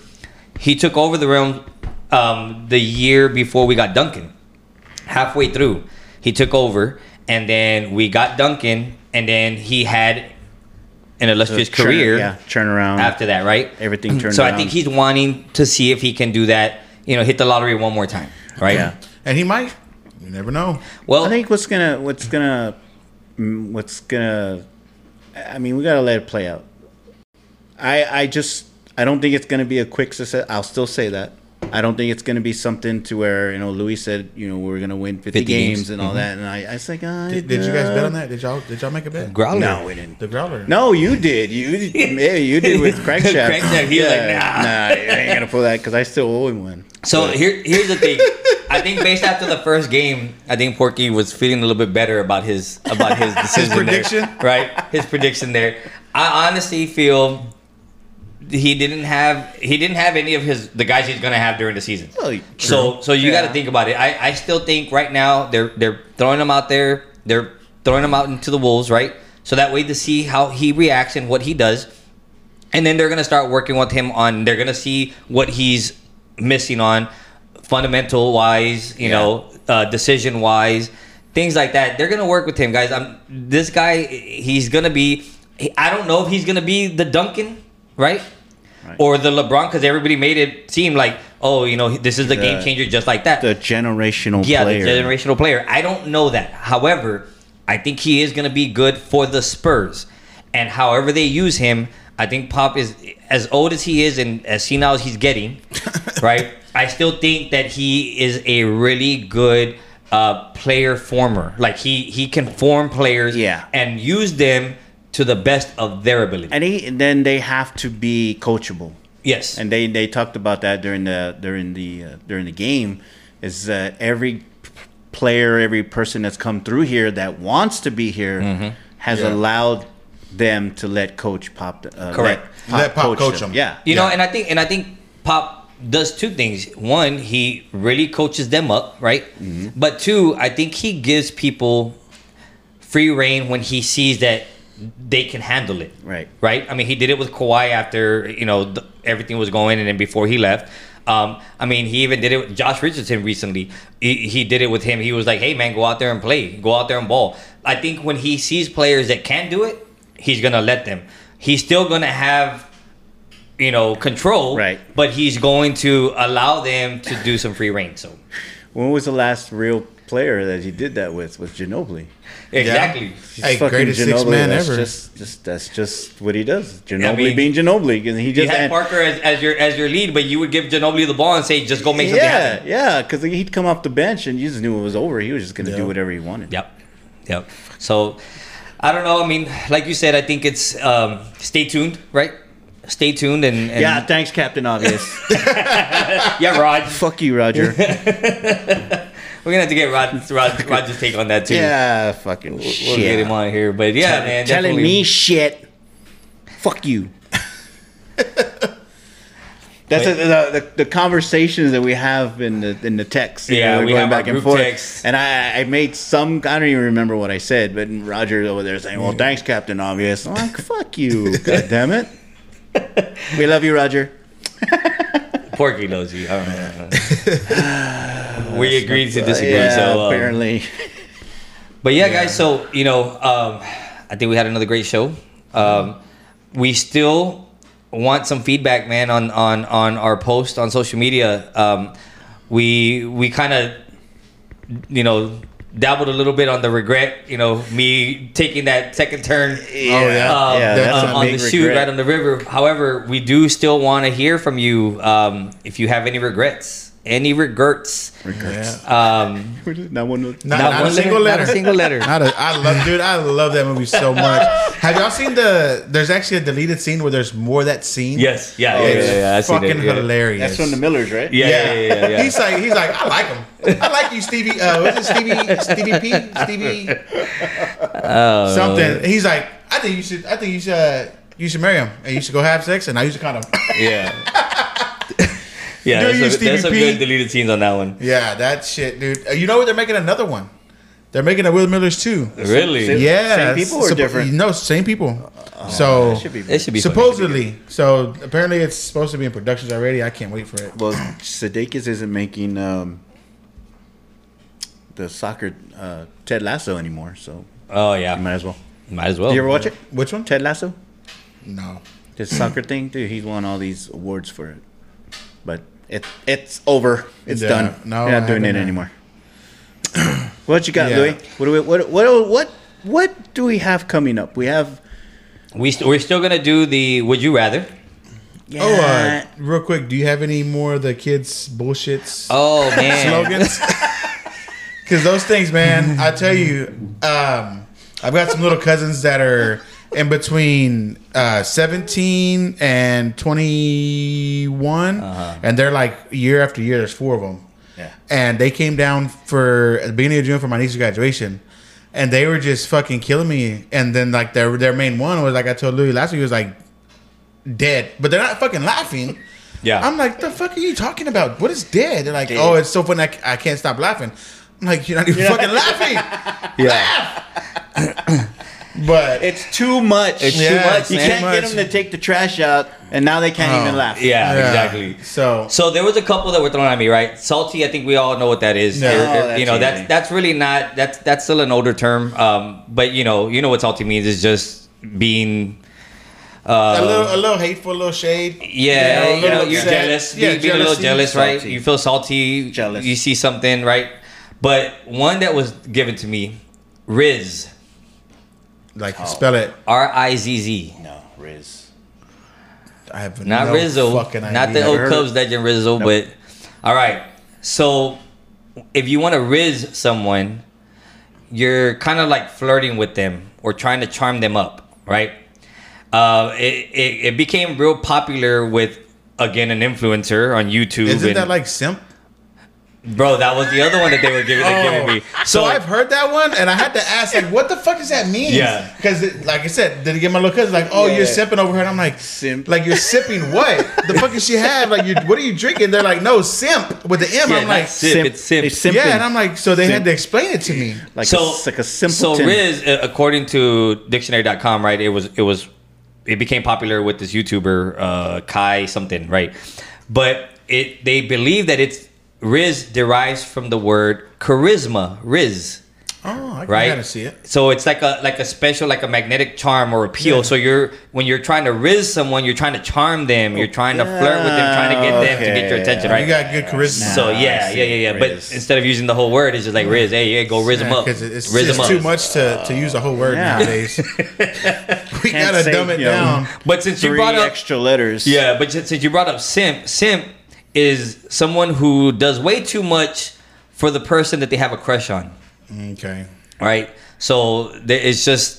He took over the realm um, the year before we got Duncan. Halfway through, he took over, and then we got Duncan, and then he had an illustrious Turn- career yeah, turn around. after that, right? Everything turned So I think he's wanting to see if he can do that. You know, hit the lottery one more time, right? Yeah. And he might. You never know. Well, I think what's gonna what's gonna mm, what's gonna I mean we gotta let it play out. I I just I don't think it's gonna be a quick success. I'll still say that. I don't think it's gonna be something to where you know Louie said you know we're gonna win 50, 50 games, games. and all that, and I I was like, uh, Did, did you guys bet on that? Did y'all did y'all make a bet? Growler. No, we didn't. The growler. No, you did. You yeah, you did with Crankshaft. Crankshaft, he was like, nah. nah, I ain't gonna pull that because I still owe him one. So here, here's the thing. I think based after the first game, I think Porky was feeling a little bit better about his about his decision there, prediction? right? His prediction there. I honestly feel he didn't have he didn't have any of his the guys he's gonna have during the season. Well, So so you got to think about it. I, I still think right now they're they're throwing him out there. They're throwing him out into the wolves, right? So that way to see how he reacts and what he does, and then they're gonna start working with him on. They're gonna see what he's missing on, fundamental wise, you Yeah. know, uh, decision wise, things like that. They're gonna work with him, guys. I'm this guy. He's gonna be. I don't know if he's gonna be the Duncan, right? Right. Or the LeBron, because everybody made it seem like, oh, you know, this is the The- game changer, just like that. the generational yeah, player. the generational player. I don't know that. However, I think he is going to be good for the Spurs, and however they use him, I think Pop is as old as he is and as senile as he's getting, right? I still think that he is a really good uh, player former. Like he he can form players, Yeah. and use them to the best of their ability. and he, then they have to be coachable. yes, and they they talked about that during the during the uh, during the game is that every player every person that's come through here that wants to be here Mm-hmm. has Yeah. allowed them to let coach pop uh, Correct. Let Pop coach them. yeah You know, and I think and I think Pop does two things. One, he really coaches them up, right? Mm-hmm. But two, I think he gives people free reign when he sees that they can handle it. Right. Right? I mean, he did it with Kawhi after, you know, the, everything was going and then before he left. Um, I mean, he even did it with Josh Richardson recently. He, he did it with him. He was like, hey, man, go out there and play. Go out there and ball. I think when he sees players that can do it, he's going to let them. He's still going to have you know, control. Right. But he's going to allow them to do some free reign. So when was the last real player that he did that with was Ginobili. Exactly. He's Hey, fucking greatest six man that's ever. Just, just that's just what he does. Ginobili I mean, being Ginobili, and he You just had and- Parker as, as your as your lead, but you would give Ginobili the ball and say, "Just go make something yeah, happen." yeah, because he'd come off the bench and you just knew it was over. He was just gonna Yeah. do whatever he wanted. Yep. Yep. So I don't know. I mean, like you said, I think it's um, stay tuned, right? Stay tuned and, and Yeah, thanks, Captain Obvious. yeah, Rod. Fuck you, Roger. We're gonna have to get Rod, Rod Roger's take on that too. yeah, fucking We'll shit. get him on here, but yeah, Tell- man, telling definitely. me shit. Fuck you. That's But- the, the, the, conversations that we have in the in the text. Yeah, know, we going have our group texts. And I, I made some. I don't even remember what I said, but Roger over there saying, "Well, thanks, Captain Obvious." I'm like, "Fuck you, God damn it." We love you, Roger. Porky knows you. I don't know. we agreed to disagree. Yeah, so um, apparently. But yeah, guys. So you know, um, I think we had another great show. Um, we still want some feedback, man, on on on our post on social media. Um, we we kind of, you know, dabbled a little bit on the regret. You know, me taking that second turn. Oh, yeah. um, Yeah, that's on, on the shoot regret. right on the river. However, we do still want to hear from you um, if you have any regrets, any regrets. Yeah. Um, Not one. Not, not a single letter. Not a single letter. Not a, I love, dude. I love that movie so much. Have y'all seen the? There's actually a deleted scene where there's more of that scene. Yes. Yeah. Oh, yeah, it's yeah, yeah, I seen fucking it, yeah. hilarious. That's from the Millers, right? Yeah, yeah, yeah, yeah, yeah. he's like, he's like, I like him. I like you, Stevie. Uh, what's it, Stevie? Stevie P. Stevie. Oh, Something. He's like, I think you should. I think you should. Uh, you should marry him, and you should go have sex, and I used to kind of. Yeah. Yeah, there's, you, some, there's some good deleted scenes on that one. Yeah, that shit, dude. Uh, You know what? They're making another one. They're making a Will Millers too. Really? Same- Yeah, Same people or suppo- different? No, same people. so That should be. It should be funny. supposedly, so apparently it's supposed to be in productions already. I can't wait for it. Well, Sudeikis isn't making um, the soccer uh, Ted Lasso anymore, so Oh you yeah, might as well. might as well. Did you ever watch it? Which one? Ted Lasso, No. this soccer thing, dude. He's won all these awards for it, but it it's over. It's Yeah, done. no, They're not I doing it haven't, anymore. what you got, Yeah. Louie? What do we what what what what do we have coming up? We have We st- we're still gonna do the Would You Rather. yeah. Oh, uh, real quick, do you have any more of the kids' bullshits Oh man, slogans? Because those things, man, I tell you, um, I've got some little cousins that are in between uh, 17 and 21, and they're like year after year. There's four of them, Yeah. and they came down for at the beginning of June for my niece's graduation. And they were just fucking killing me. And then like their their main one was like I told Louie last week was like dead, but they're not fucking laughing. Yeah. I'm like, the fuck are you talking about? What is dead? They're like, Dead. oh, it's so funny. I, c- I can't stop laughing. I'm like, you're not even fucking laughing. yeah, But It's too much. It's too much, You man. can't Too get them to take the trash out, and now they can't Oh. even laugh. yeah, Yeah. exactly. So So there was a couple that were thrown at me, right? Salty, I think we all know what that is. No, They're- they're- you know, that's easy. that's really not that's that's still an older term. Um, but you know, you know what salty means is just being uh, a little, a little hateful, a little shade. Yeah, you know, you know you're upset. jealous. Yeah, Yeah, being a little jealousy, jealous, right? salty. You feel salty. Jealous. You see something, right? But one that was given to me, Riz, Like spell it. R I Z Z, No, Riz. I have not no Rizzo, fucking not the old heard Cubs legend Rizzo, Nope. but all right. So if you want to Riz someone, you're kind of like flirting with them or trying to charm them up, right? Uh, it, it, it became real popular with again an influencer on YouTube. Isn't and- that like simp? Bro, that was the other one that they were giving, they giving me. Oh. So, I've heard that one, and I had to ask, like, what the fuck does that mean? Yeah. Because, like I said, did it get my little cousin like, oh, Yeah. you're sipping over here? And I'm like, Simp. Like you're sipping what? the fuck does she have? Like, you, what are you drinking? They're like, no, simp with the M. Yeah, I'm not like, simp, it's simp. It's simping. yeah, and I'm like, so they had to explain it to me. like so a, like a simple. So. Riz, uh, according to dictionary.com, right? It was it was it became popular with this YouTuber uh, Kai something, right? But it they believe that it's Riz derives from the word charisma, Riz. Oh, I right? kind of see it. So it's like a like a special like a magnetic charm or appeal. Yeah. So you're when you're trying to riz someone, you're trying to charm them, you're trying to flirt with them, trying to get them to get your Okay. attention, You got good charisma. so yeah, yeah, yeah, yeah. see. But instead of using the whole word, it's just like riz. Hey, yeah, go riz them up. because it's, riz it's them up. too much to, to use a whole word Yeah. nowadays. we gotta say, dumb it you know, down. But since you brought up extra letters. Yeah, but since since you brought up simp, simp is someone who does way too much for the person that they have a crush on, Okay. right? So there- it's just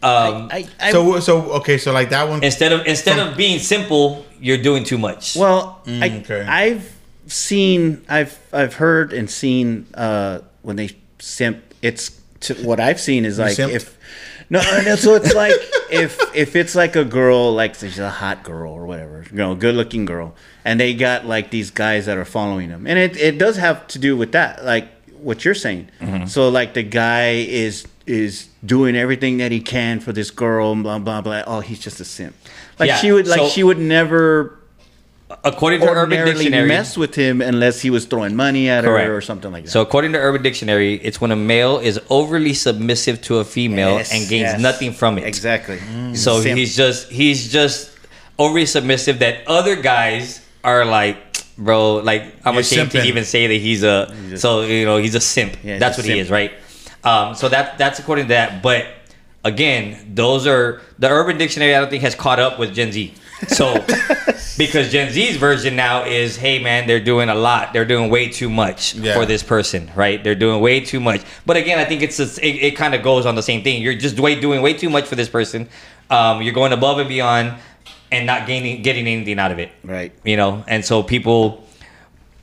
um, I, I, So so okay, so like that one. instead of instead of being simple, you're doing too much. Well, I, Mm, okay. I've seen, I've, I've heard and seen uh, when they simp. It's to, what I've seen is like simped? if no, no, so it's like if if it's like a girl, like she's a hot girl or whatever, you know, good looking girl, and they got like these guys that are following them, and it it does have to do with that, like what you're saying. Mm-hmm. So like the guy is is doing everything that he can for this girl, blah blah blah. Oh, he's just a simp. Like Yeah, she would, like so- she would never according to Urban Dictionary, mess with him unless he was throwing money at Correct. her or something like that. So according to Urban Dictionary, it's when a male is overly submissive to a female Yes, and gains yes. nothing from it. exactly. So Simp. he's just he's just overly submissive that other guys are like, bro, like I'm You're ashamed to even say that he's a just- so you know he's a simp. Yeah, he's that's a what he is, right? Um, so that that's according to that. But again, those are the Urban Dictionary. I don't think has caught up with Gen Z. So because Gen Z's version now is, hey man, they're doing a lot. They're doing way too much Yeah. for this person, right? They're doing way too much. But again, I think it's just, it, it kind of goes on the same thing. You're just way doing way too much for this person. Um, you're going above and beyond, and not gaining getting anything out of it. right. You know, and so people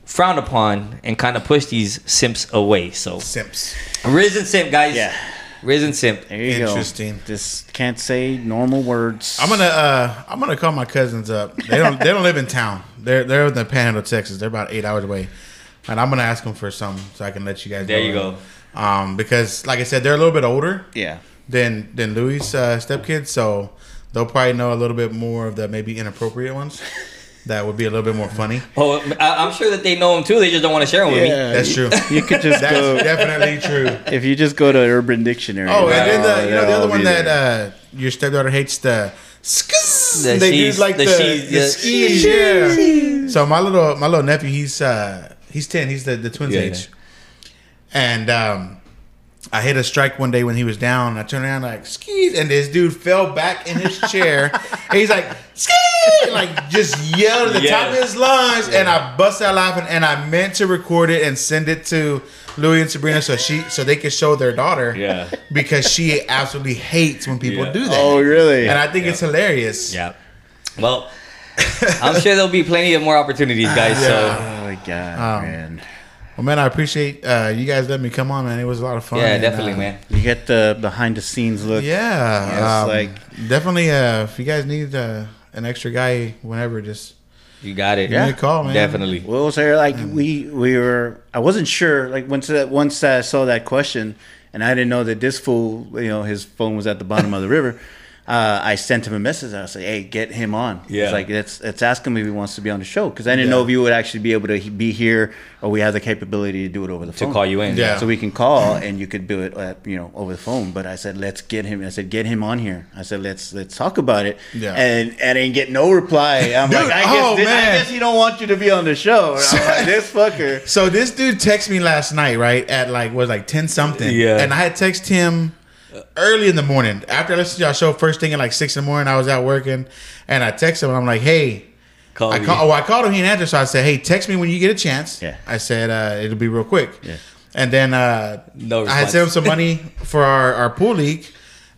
frown upon and kind of push these simps away. So Simps. risen simp, guys. Yeah. Riz and simp. There you Interesting. go. Just can't say normal words. I'm gonna uh I'm gonna call my cousins up. They don't they don't live in town. They're they're in the Panhandle, Texas. They're about eight hours away, and I'm gonna ask them for some so I can let you guys. There know. you go. Um, because like I said, they're a little bit older Yeah. than than Louie's uh, stepkids, so they'll probably know a little bit more of the maybe inappropriate ones. That would be a little bit more funny. Oh, I, I'm sure that they know him too. They just don't want to share them with me. That's true. You could just That's go definitely true. if you just go to Urban Dictionary. Oh, and then the you know the other one that uh, your stepdaughter hates the skis. The they she's- do like the the, she's- the the skis. Yeah. So my little my little nephew, he's uh he's ten. He's the the twins Yeah, age, and um. I hit a strike one day when he was down. I turned around like skis, and this dude fell back in his chair. and he's like ski, like just yelled at the top of his lungs, and I bust out laughing. And I meant to record it and send it to Louie and Sabrina so she so they could show their daughter. Yeah. because she absolutely hates when people Yeah. do that. Oh, really? And I think it's hilarious. Yeah. Well, I'm sure there'll be plenty of more opportunities, guys. Oh So my god, Um, man! Well, man, I appreciate uh, you guys letting me come on, man. It was a lot of fun. yeah, and, definitely, uh, man. You get the behind the scenes look. Yeah, Yes, um, like- definitely. Uh, if you guys need uh, an extra guy, whenever, just You got it. give me call, man. Definitely. Well, was there? Like we we were. I wasn't sure. Like once that once I saw that question, and I didn't know that this fool, you know, his phone was at the bottom of the river. Uh, I sent him a message. I was like, "Hey, get him on." Yeah. It's like let's let's ask him if he wants to be on the show because I didn't Yeah. know if you would actually be able to be here or we have the capability to do it over the phone To call you in. Yeah. So we can call and you could do it, at, you know, over the phone. But I said, let's get him. I said, get him on here. I said, let's let's talk about it. Yeah. And I didn't get no reply. I'm Dude, like, I guess, oh, this, I guess he don't want you to be on the show. And I'm like, this fucker. So this dude texted me last night, right at like was like ten something. Yeah. And I had texted him early in the morning after I listened to y'all show first thing at like six in the morning. I was out working, and I texted him. and I'm like, hey. Call I call, oh, I called him. He didn't answer, so I said, "Hey, text me when you get a chance." Yeah. I said uh, it'll be real quick. Yeah. And then uh, No I had sent him some money for our, our pool league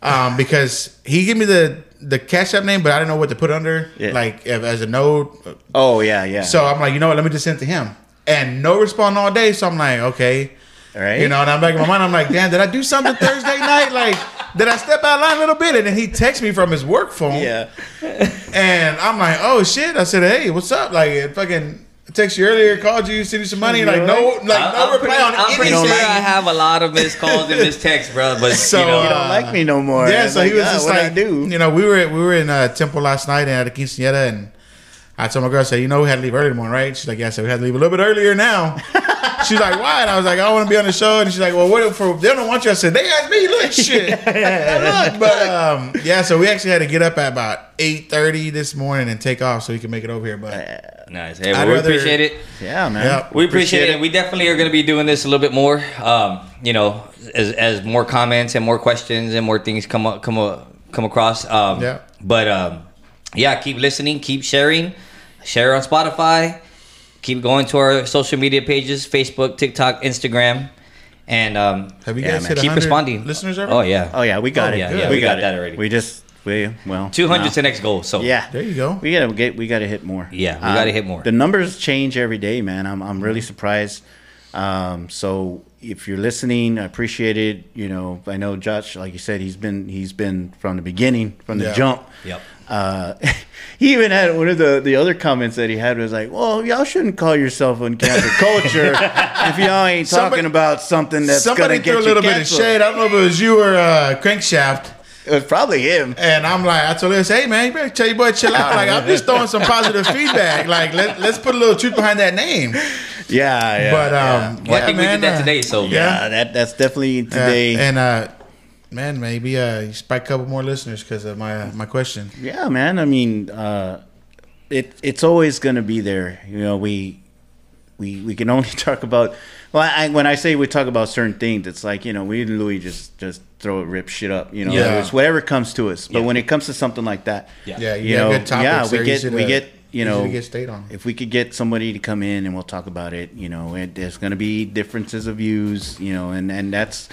um, because he gave me the the cash app name, but I didn't know what to put under, Yeah. like as a node. Oh yeah, yeah. So I'm like, you know what? Let me just send it to him. And no respond all day. So I'm like, okay. All right. You know, and I'm back in my mind. I'm like, damn, did I do something Thursday night? Like, did I step out of line a little bit? And then he texts me from his work phone. Yeah. And I'm like, oh shit. I said, hey, what's up? Like, it fucking text you earlier, called you, sent you some money. Like, no, like I'm, no I'm reply pretty, on I'm pretty sure I have a lot of missed calls and missed texts, bro. But So, you know, You don't uh, like me no more. Yeah, It's so he was just like, I do? you know, we were at, we were in uh, Temple last night and at a quinceañera, and I told my girl, I said, you know, we had to leave early tomorrow, right? She's like, yeah. So we had to leave a little bit earlier now. she's like, why? And I was like, I want to be on the show. And she's like, well, what if for they don't want you? I said, they asked me. Look, shit. look, but um, yeah. So we actually had to get up at about eight thirty this morning and take off so we can make it over here. But Nice. Hey, I'd we rather- appreciate it. Yeah, man. Yeah. We appreciate it. We definitely are going to be doing this a little bit more. Um, you know, as as more comments and more questions and more things come up, come up, come across. Um, Yeah. But um, yeah, keep listening, keep sharing, share on Spotify, keep going to our social media pages: Facebook, TikTok, Instagram, and um, have you guys man. hit keep responding. listeners ever? Oh yeah, Oh yeah, we got Oh, it. yeah, yeah, we, we got, got that already. We just we well two hundred no. to next goal. So Yeah, There you go. We gotta get we gotta hit more. Yeah, we gotta hit more. The numbers change every day, man. I'm I'm really surprised. Um, so if you're listening, I appreciate it. You know, I know Josh, like you said, he's been he's been from the beginning, from the Yeah. jump. Yep. Uh, he even had one of the, the other comments that he had was like, "Well, y'all shouldn't call yourself on cancel culture if y'all ain't talking about something that's Somebody gonna get threw a you little bit of shade. I don't know if it was you or uh, Crankshaft. It was probably him. And I'm like, I told him, hey man, you better tell your boy chill out. Like I'm just throwing some positive feedback. Like let, let's put a little truth behind that name. Yeah, yeah. but yeah. um, Well, I think man, we did that uh, today. So yeah, that that's definitely uh, today. and uh, man, maybe uh, you spike a couple more listeners because of my uh, my question. Yeah, man. I mean, uh, it it's always gonna be there. You know, we we we can only talk about. Well, I, when I say we talk about certain things, it's like you know we and Louie just just throw it, rip shit up. You know, Yeah. it's whatever comes to us. But Yeah. when it comes to something like that, Yeah. Yeah, you, You know, good yeah, we get- we to- get, you know, to get stayed on. if we could get somebody to come in and we'll talk about it, you know, it, there's going to be differences of views, you know, and and that's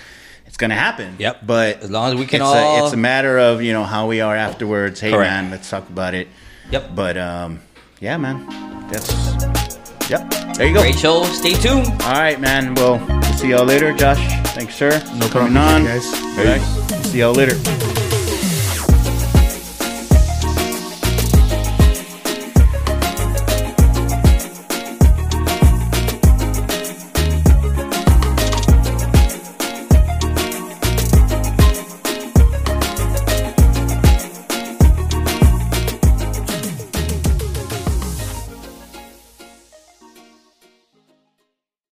it's going to happen. Yep. But As long as we can it's all- a, it's a matter of you know how we are afterwards. Hey Correct. man, let's talk about it. Yep. But um, yeah, man, that's yep. There you go. great show. Stay tuned. All right, man. Well, we'll see y'all later, Josh. Thanks, sir. No problem, on, guys. All right. See y'all later.